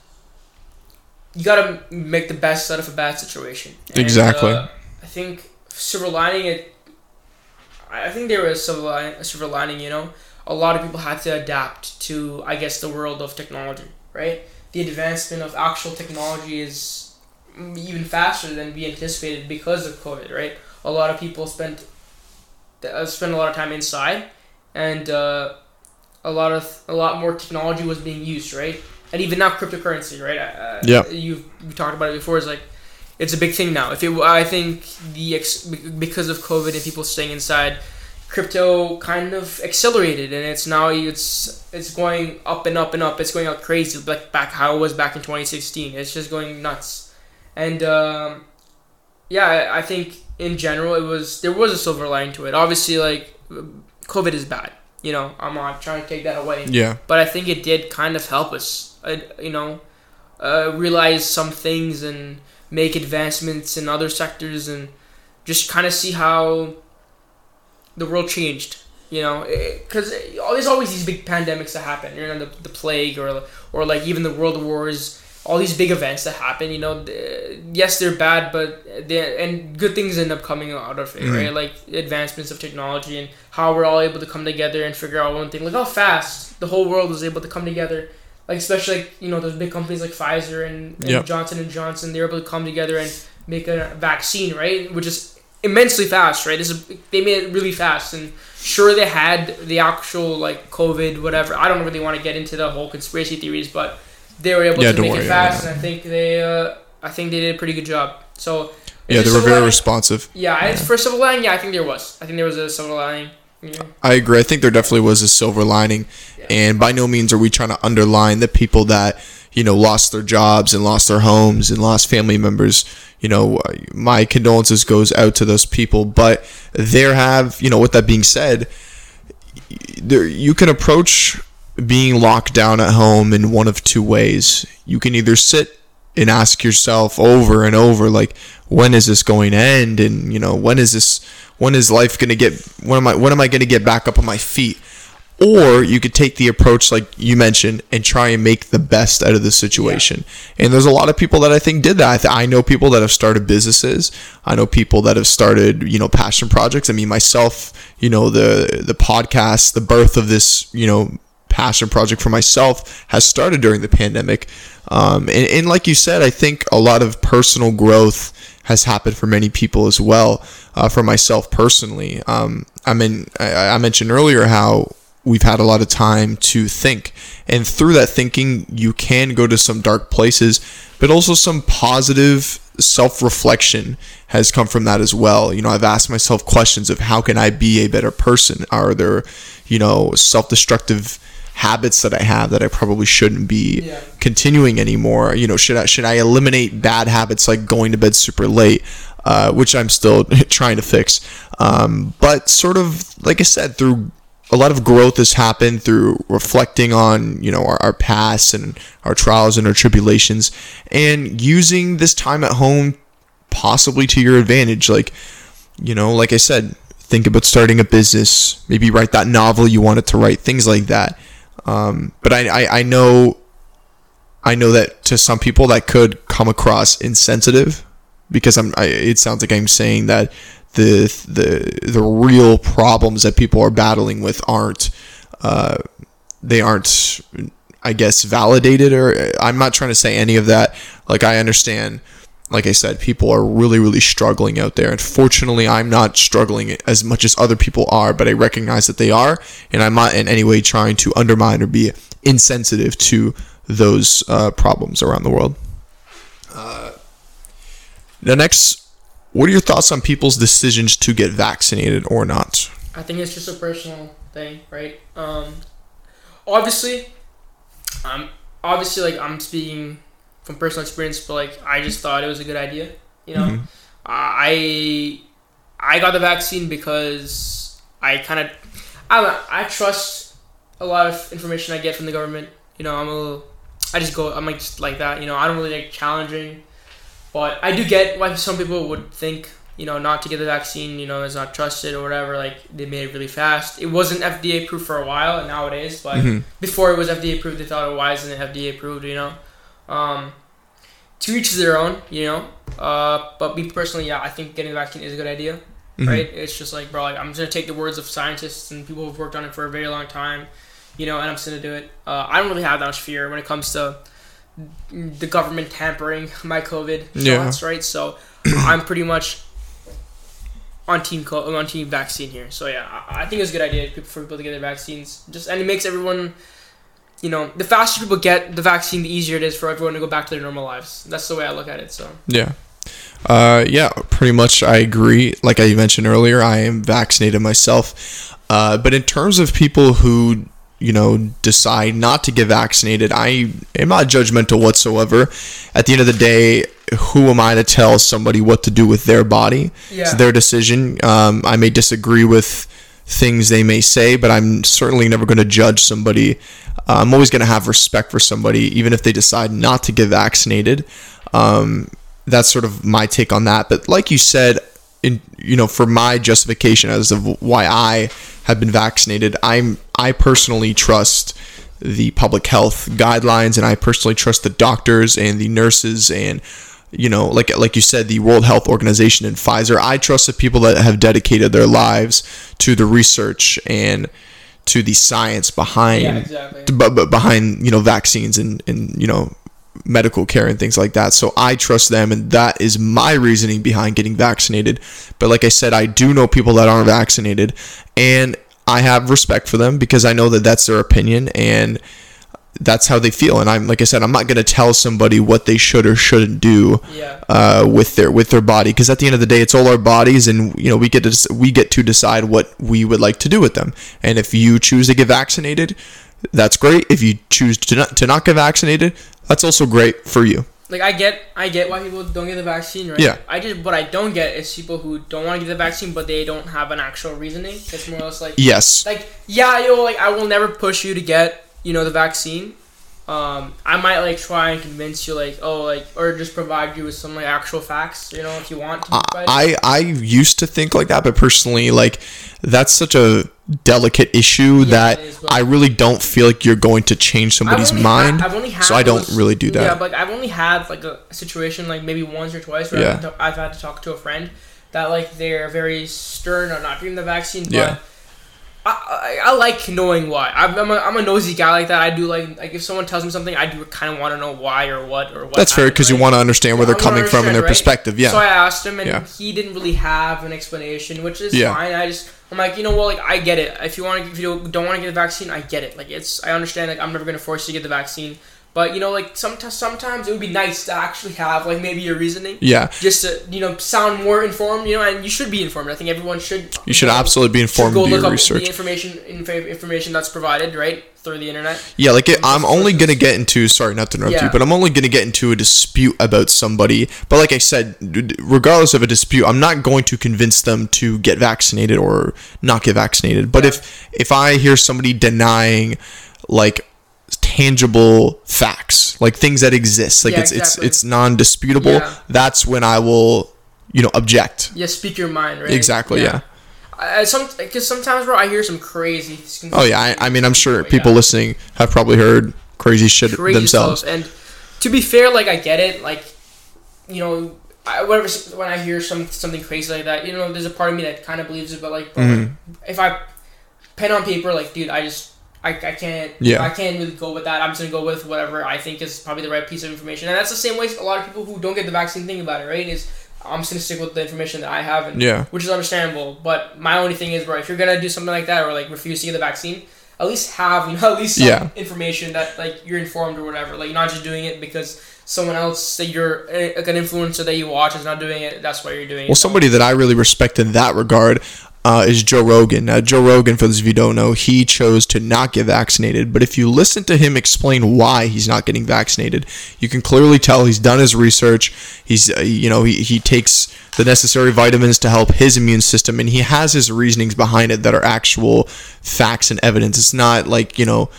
you gotta make the best out of a bad situation. And, Exactly. uh, I think silver lining it. I I think there was silver lining, a silver lining. You know, a lot of people had to adapt to, I guess, the world of technology. Right, the advancement of actual technology is even faster than we anticipated because of COVID. Right, a lot of people spent uh, spent a lot of time inside, and uh, a lot of a lot more technology was being used. Right, and even now cryptocurrency. Right, uh, Yeah. you've we talked about it before. It's like it's a big thing now. If it, I think the ex, because of COVID and people staying inside, crypto kind of accelerated, and it's now it's it's going up and up and up. It's going out crazy, like back how it was back in 2016. It's just going nuts, and um, yeah, I, think in general, it was there was a silver lining to it. Obviously, like COVID is bad. You know, I'm not trying to take that away. Yeah. But I think it did kind of help us. Uh, you know, uh, realize some things and make advancements in other sectors and just kind of see how the world changed. You know, because there's always these big pandemics that happen. You know, the, the plague or or like even the world wars. All these big events that happen. You know, yes, they're bad, but they and good things end up coming out of it, mm-hmm. right? Like advancements of technology and how we're all able to come together and figure out one thing. Like how fast the whole world was able to come together like especially like you know those big companies like Pfizer and, and yep. Johnson and Johnson, they're able to come together and make a vaccine, right? Which is immensely fast, right? This is they made it really fast, and sure they had the actual like COVID, whatever. I don't really want to get into the whole conspiracy theories, but they were able yeah, to make worry, it fast, yeah. and I think they, uh, I think they did a pretty good job. So yeah, they were very lining? responsive. Yeah, yeah. for silver lining, yeah, I think there was. I think there was a silver lining. Yeah. I agree. I think there definitely was a silver lining, yeah. and by no means are we trying to underline the people that you know lost their jobs and lost their homes and lost family members. You know, my condolences goes out to those people. But there have, you know, with that being said, there you can approach being locked down at home in one of two ways. You can either sit and ask yourself over and over, like, when is this going to end? And you know, when is this? When is life going to get? When am I? When am I going to get back up on my feet? Or you could take the approach like you mentioned and try and make the best out of the situation. Yeah. And there's a lot of people that I think did that. I, th- I know people that have started businesses. I know people that have started, you know, passion projects. I mean, myself, you know, the the podcast, the birth of this, you know, passion project for myself has started during the pandemic. Um, and, and like you said, I think a lot of personal growth has happened for many people as well. Uh, for myself personally, um, I mean, I, I, mentioned earlier how we've had a lot of time to think, and through that thinking, you can go to some dark places, but also some positive self-reflection has come from that as well. You know, I've asked myself questions of how can I be a better person? Are there, you know, self-destructive habits that I have that I probably shouldn't be yeah. continuing anymore. You know, should I should I eliminate bad habits like going to bed super late, uh, which I'm still *laughs* trying to fix. Um, but sort of like I said, through a lot of growth has happened through reflecting on you know our, our past and our trials and our tribulations, and using this time at home possibly to your advantage. Like you know, like I said, think about starting a business, maybe write that novel you wanted to write, things like that. Um, but I, I, I know I know that to some people that could come across insensitive because I'm I, it sounds like I'm saying that the the the real problems that people are battling with aren't uh, they aren't I guess validated or I'm not trying to say any of that like I understand like I said, people are really, really struggling out there. And fortunately, I'm not struggling as much as other people are, but I recognize that they are. And I'm not in any way trying to undermine or be insensitive to those uh, problems around the world. Uh, now, next, what are your thoughts on people's decisions to get vaccinated or not? I think it's just a personal thing, right? Um, obviously, um, obviously, like I'm speaking from personal experience, but like I just thought it was a good idea. You know, mm-hmm. I I got the vaccine because I kind of I I trust a lot of information I get from the government. You know, I'm a little, I just go I'm like just like that. You know, I don't really like challenging, but I do get why some people would think you know not to get the vaccine. You know, is not trusted or whatever. Like they made it really fast. It wasn't FDA approved for a while, and now it is. But mm-hmm. before it was FDA approved, they thought, oh, why isn't it FDA approved? You know. Um, to each their own, you know. Uh, but me personally, yeah, I think getting the vaccine is a good idea, mm-hmm. right? It's just like, bro, like, I'm just gonna take the words of scientists and people who've worked on it for a very long time, you know, and I'm just gonna do it. Uh, I don't really have that much fear when it comes to the government tampering my COVID shots, yeah. right? So *coughs* I'm pretty much on team co- on team vaccine here. So yeah, I, I think it's a good idea for people to get their vaccines. Just and it makes everyone you know, the faster people get the vaccine, the easier it is for everyone to go back to their normal lives. That's the way I look at it. So yeah, uh, yeah, pretty much. I agree. Like I mentioned earlier, I am vaccinated myself. Uh, but in terms of people who you know decide not to get vaccinated, I am not judgmental whatsoever. At the end of the day, who am I to tell somebody what to do with their body? Yeah. It's their decision. Um, I may disagree with things they may say, but I'm certainly never going to judge somebody. Uh, I'm always going to have respect for somebody, even if they decide not to get vaccinated. Um, that's sort of my take on that. But like you said, in you know, for my justification as of why I have been vaccinated, I'm I personally trust the public health guidelines, and I personally trust the doctors and the nurses and you know, like like you said, the World Health Organization and Pfizer. I trust the people that have dedicated their lives to the research and to the science behind, Yeah, exactly. but, but behind you know vaccines and and you know medical care and things like that. So I trust them, and that is my reasoning behind getting vaccinated. But like I said, I do know people that aren't vaccinated, and I have respect for them because I know that that's their opinion and that's how they feel. And I'm like I said, I'm not gonna tell somebody what they should or shouldn't do Yeah. uh, with their with their body because at the end of the day, it's all our bodies, and you know we get to we get to decide what we would like to do with them. And if you choose to get vaccinated, that's great. If you choose to not to not get vaccinated, that's also great for you. Like I get, I get why people don't get the vaccine, right? Yeah. I just what I don't get is people who don't want to get the vaccine, but they don't have an actual reasoning. It's more or less like, Yes, like yeah, yo, like I will never push you to get you know the vaccine. Um, I might like try and convince you, like oh, like or just provide you with some like actual facts, you know, if you want to. I I used to think like that, but personally, like that's such a delicate issue that it is, I really don't feel like you're going to change somebody's mind. only had so I don't those- really do that. Yeah, but like, I've only had like a situation like maybe once or twice where Yeah. I've, I've had to talk to a friend that like they're very stern on not getting the vaccine. But Yeah. I, I, I like knowing why. I'm, I'm, a, I'm a nosy guy like that. I do like like if someone tells me something, I do kind of want to know why or what or what. That's fair because you want to understand where they're coming from and their right? perspective. Yeah. So I asked him, and Yeah. he didn't really have an explanation, which is Yeah. fine. I just, I'm like, you know what? Like, I get it. If you want to, if you don't, don't want to get the vaccine, I get it. Like, it's, I understand. Like, I'm never gonna force you to get the vaccine, but you know, like, sometimes, sometimes it would be nice to actually have like maybe a reasoning, yeah. just to you know sound more informed. You know, and you should be informed. I think everyone should. You should know, absolutely be informed go look your up research. the information, inf- information that's provided right through the internet. Yeah, like it, I'm only gonna get into. Sorry, not to interrupt you, but I'm only gonna get into a dispute about somebody. But like I said, regardless of a dispute, I'm not going to convince them to get vaccinated or not get vaccinated. But Yeah. if if I hear somebody denying like tangible facts, like things that exist, like Yeah, it's exactly. it's it's non-disputable, Yeah. that's when I will, you know, object. Yeah, speak your mind, right? Exactly. Yeah. I, I- some because sometimes, bro, I hear some crazy. Oh yeah. I, I mean, I'm sure Yeah. people listening have probably heard crazy shit crazy themselves. stuff. And to be fair, like I get it. Like you know, I, whatever. When I hear some something crazy like that, you know, there's a part of me that kind of believes it. But like, bro, Mm-hmm. like, if I pen on paper, like, dude, I just. I, I can't Yeah. I can't really go with that. I'm just gonna go with whatever I think is probably the right piece of information. And that's the same way a lot of people who don't get the vaccine think about it, right? Is I'm just gonna stick with the information that I have and Yeah. which is understandable. But my only thing is, bro, if you're gonna do something like that or like refuse to get the vaccine, at least have you know *laughs* at least some Yeah. information that like you're informed or whatever. Like you're not just doing it because someone else that you're eh, like an influencer that you watch is not doing it. That's why you're doing it. Well, somebody that I really respect in that regard uh, is Joe Rogan. Now, Joe Rogan, for those of you don't know, he chose to not get vaccinated. But if you listen to him explain why he's not getting vaccinated, you can clearly tell he's done his research. He's, uh, you know, he, he takes the necessary vitamins to help his immune system, and he has his reasonings behind it that are actual facts and evidence. It's not like, you know,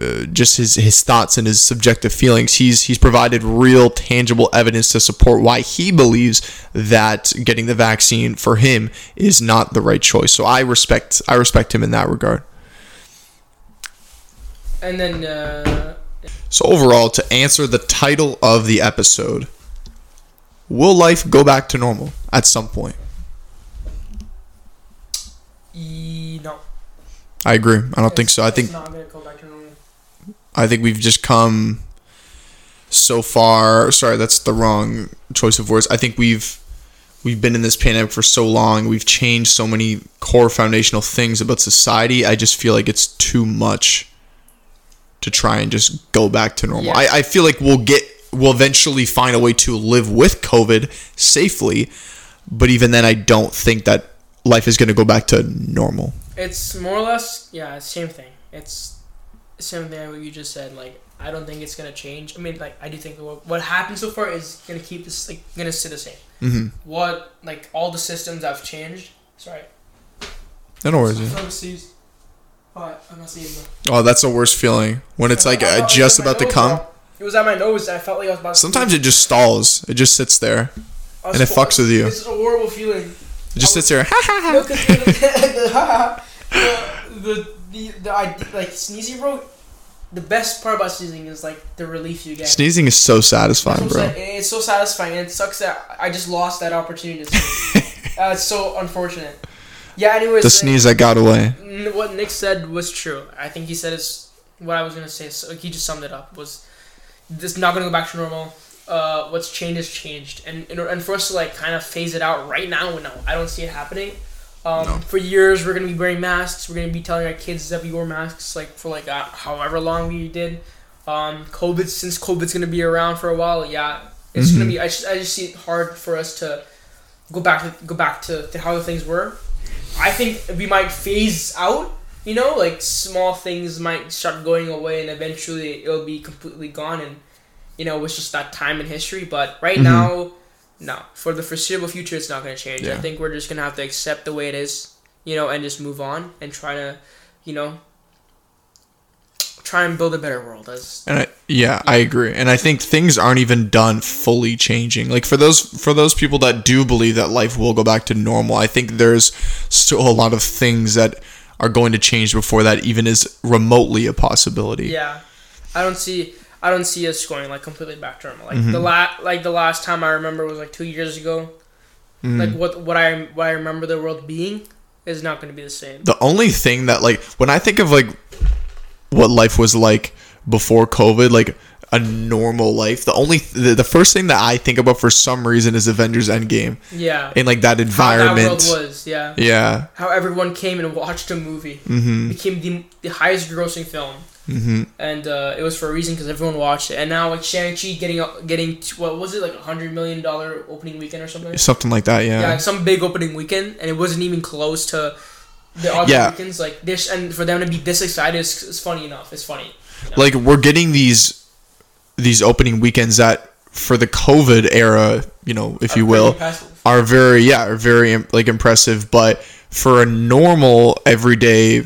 uh, just his his thoughts and his subjective feelings. He's he's provided real tangible evidence to support why he believes that getting the vaccine for him is not the right choice. So I respect I respect him in that regard. and then uh, So overall, to answer the title of the episode, will life go back to normal at some point? e- no, I agree. I don't think so. I It's think not gonna go back to normal. I think we've just come so far. Sorry, that's the wrong choice of words. I think we've we've been in this pandemic for so long. We've changed so many core foundational things about society. I just feel like it's too much to try and just go back to normal. Yeah. I, I feel like we'll get we'll eventually find a way to live with COVID safely, but even then, I don't think that life is going to go back to normal. It's more or less yeah, same thing. It's same thing what you just said. Like, I don't think it's gonna change. I mean, like, I do think what, what happened so far is gonna keep this like gonna stay the same. Mm-hmm. What like all the systems have changed. Sorry. I don't worry. I. Oh, I'm not seeing them. Oh, that's the worst feeling when it's like I uh, thought just about to come. bro. It was at my nose. and I felt like I was about. to Sometimes sneeze. it just stalls. It just sits there. And it fucks with you. This is a horrible feeling. It just I sits there. Ha ha ha. The, the, the, the, the idea, like sneezy bro. The best part about sneezing is like the relief you get. Sneezing is so satisfying, bro. saying. It's so satisfying, and it sucks that I just lost that opportunity *laughs* uh, it's so unfortunate. Yeah. Anyways, The sneeze that got away. what Nick said was true. I think he said is what I was gonna say. So he just summed it up. Was this not gonna go back to normal? Uh, what's changed has changed, and and and for us to like kind of phase it out right now, no, I don't see it happening. Um, No. For years, we're gonna be wearing masks. We're gonna be telling our kids that we wore masks, like for like uh, however long we did. Um, COVID, since COVID's gonna be around for a while, yeah, it's gonna Mhm. be. I just, I just see it hard for us to go back to go back to, to how things were. I think we might phase out. You know, like small things might start going away, and eventually it'll be completely gone. And you know, it's just that time in history. But right Mhm. now, no. For the foreseeable future, it's not going to change. I think we're just going to have to accept the way it is. You know, and just move on and try to, you know, try and build a better world. As And I, yeah, I agree. And I think things aren't even done fully changing. Like for those for those people that do believe that life will go back to normal, I think there's still a lot of things that are going to change before that even is remotely a possibility. yeah, I don't see. I don't see us going like completely back to normal. Like Mhm. the la- like the last time I remember was like two years ago. Mhm. Like what what I what I remember the world being is not going to be the same. the only thing that like when I think of like what life was like before COVID, like a normal life, the only the, the first thing that I think about for some reason is Avengers Endgame Yeah, and like that environment. how that world was. Yeah, yeah. how everyone came and watched a movie Mhm. became the, the highest grossing film. Mhm. and uh, it was for a reason because everyone watched it. And now like Shang Chi getting getting what was it like a hundred million dollar opening weekend or something? Something like that, Yeah. yeah. some big opening weekend, and it wasn't even close to the other Yeah. weekends. Like this, and for them to be this excited is, is funny enough. It's funny. Like we're getting these these opening weekends that for the COVID era, you know, if you will, impressive. are very yeah are very like impressive but for a normal everyday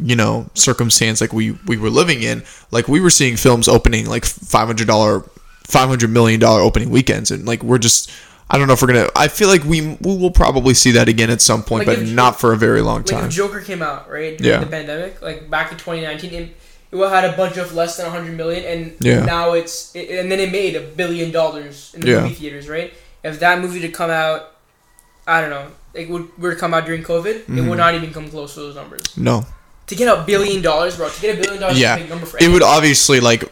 you know circumstance like we we were living in like we were seeing films opening like $500 500 million dollar opening weekends and like we're just I don't know if we're gonna. I feel like we we will probably see that again at some point, Like but not for a very long Like time. if Joker came out right Yeah. during the pandemic, like back in 2019, it, it had a budget of less than 100 million, and Yeah. now it's it, and then it made a billion dollars in the Yeah. movie theaters, right? If that movie to come out, I don't know, it would were to come out during COVID, it Mhm. would not even come close to those numbers. No, To get a billion dollars, bro, to get a billion dollars Yeah. is a big number for it would obviously like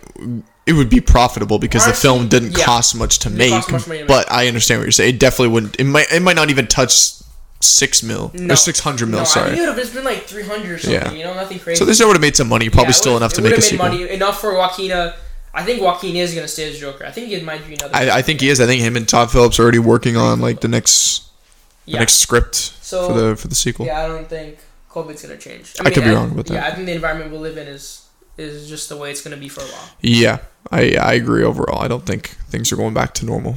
it would be profitable because the film didn't yeah. cost much to make. much to make. But I understand what you're saying. It definitely wouldn't. It might. It might not even touch six mil No. or six hundred mil. no, I sorry. think it would have been like 300 or something, Yeah. you know, nothing crazy. So they still would have made some money. Probably Yeah, still enough to it make a made sequel. Money, enough for Joaquina. Uh, I think Joaquin is gonna stay as Joker. I think he might be another. I, I think he is. I think him and Todd Phillips are already working on like the next the next script So for the for the sequel. Yeah, I don't think COVID's gonna change. I could be I- wrong about that. Yeah, I think the environment we live in is is just the way it's gonna be for a while. Yeah, I I agree overall. I don't think things are going back to normal.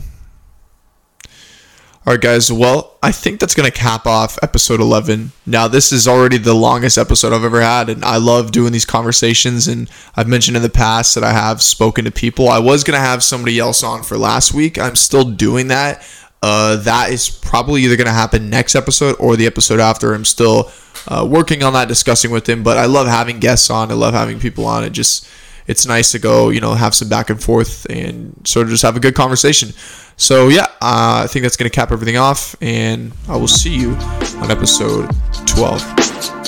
All right, guys. Well, I think that's going to cap off episode 11. Now, this is already the longest episode I've ever had, and I love doing these conversations. And I've mentioned in the past that I have spoken to people. I was going to have somebody else on for last week. I'm still doing that. Uh, that is probably either going to happen next episode or the episode after. I'm still uh, working on that, discussing with him. But I love having guests on. I love having people on. It just it's nice to go, you know, have some back and forth and sort of just have a good conversation. So yeah, uh, I think that's going to cap everything off, and I will see you on episode 12.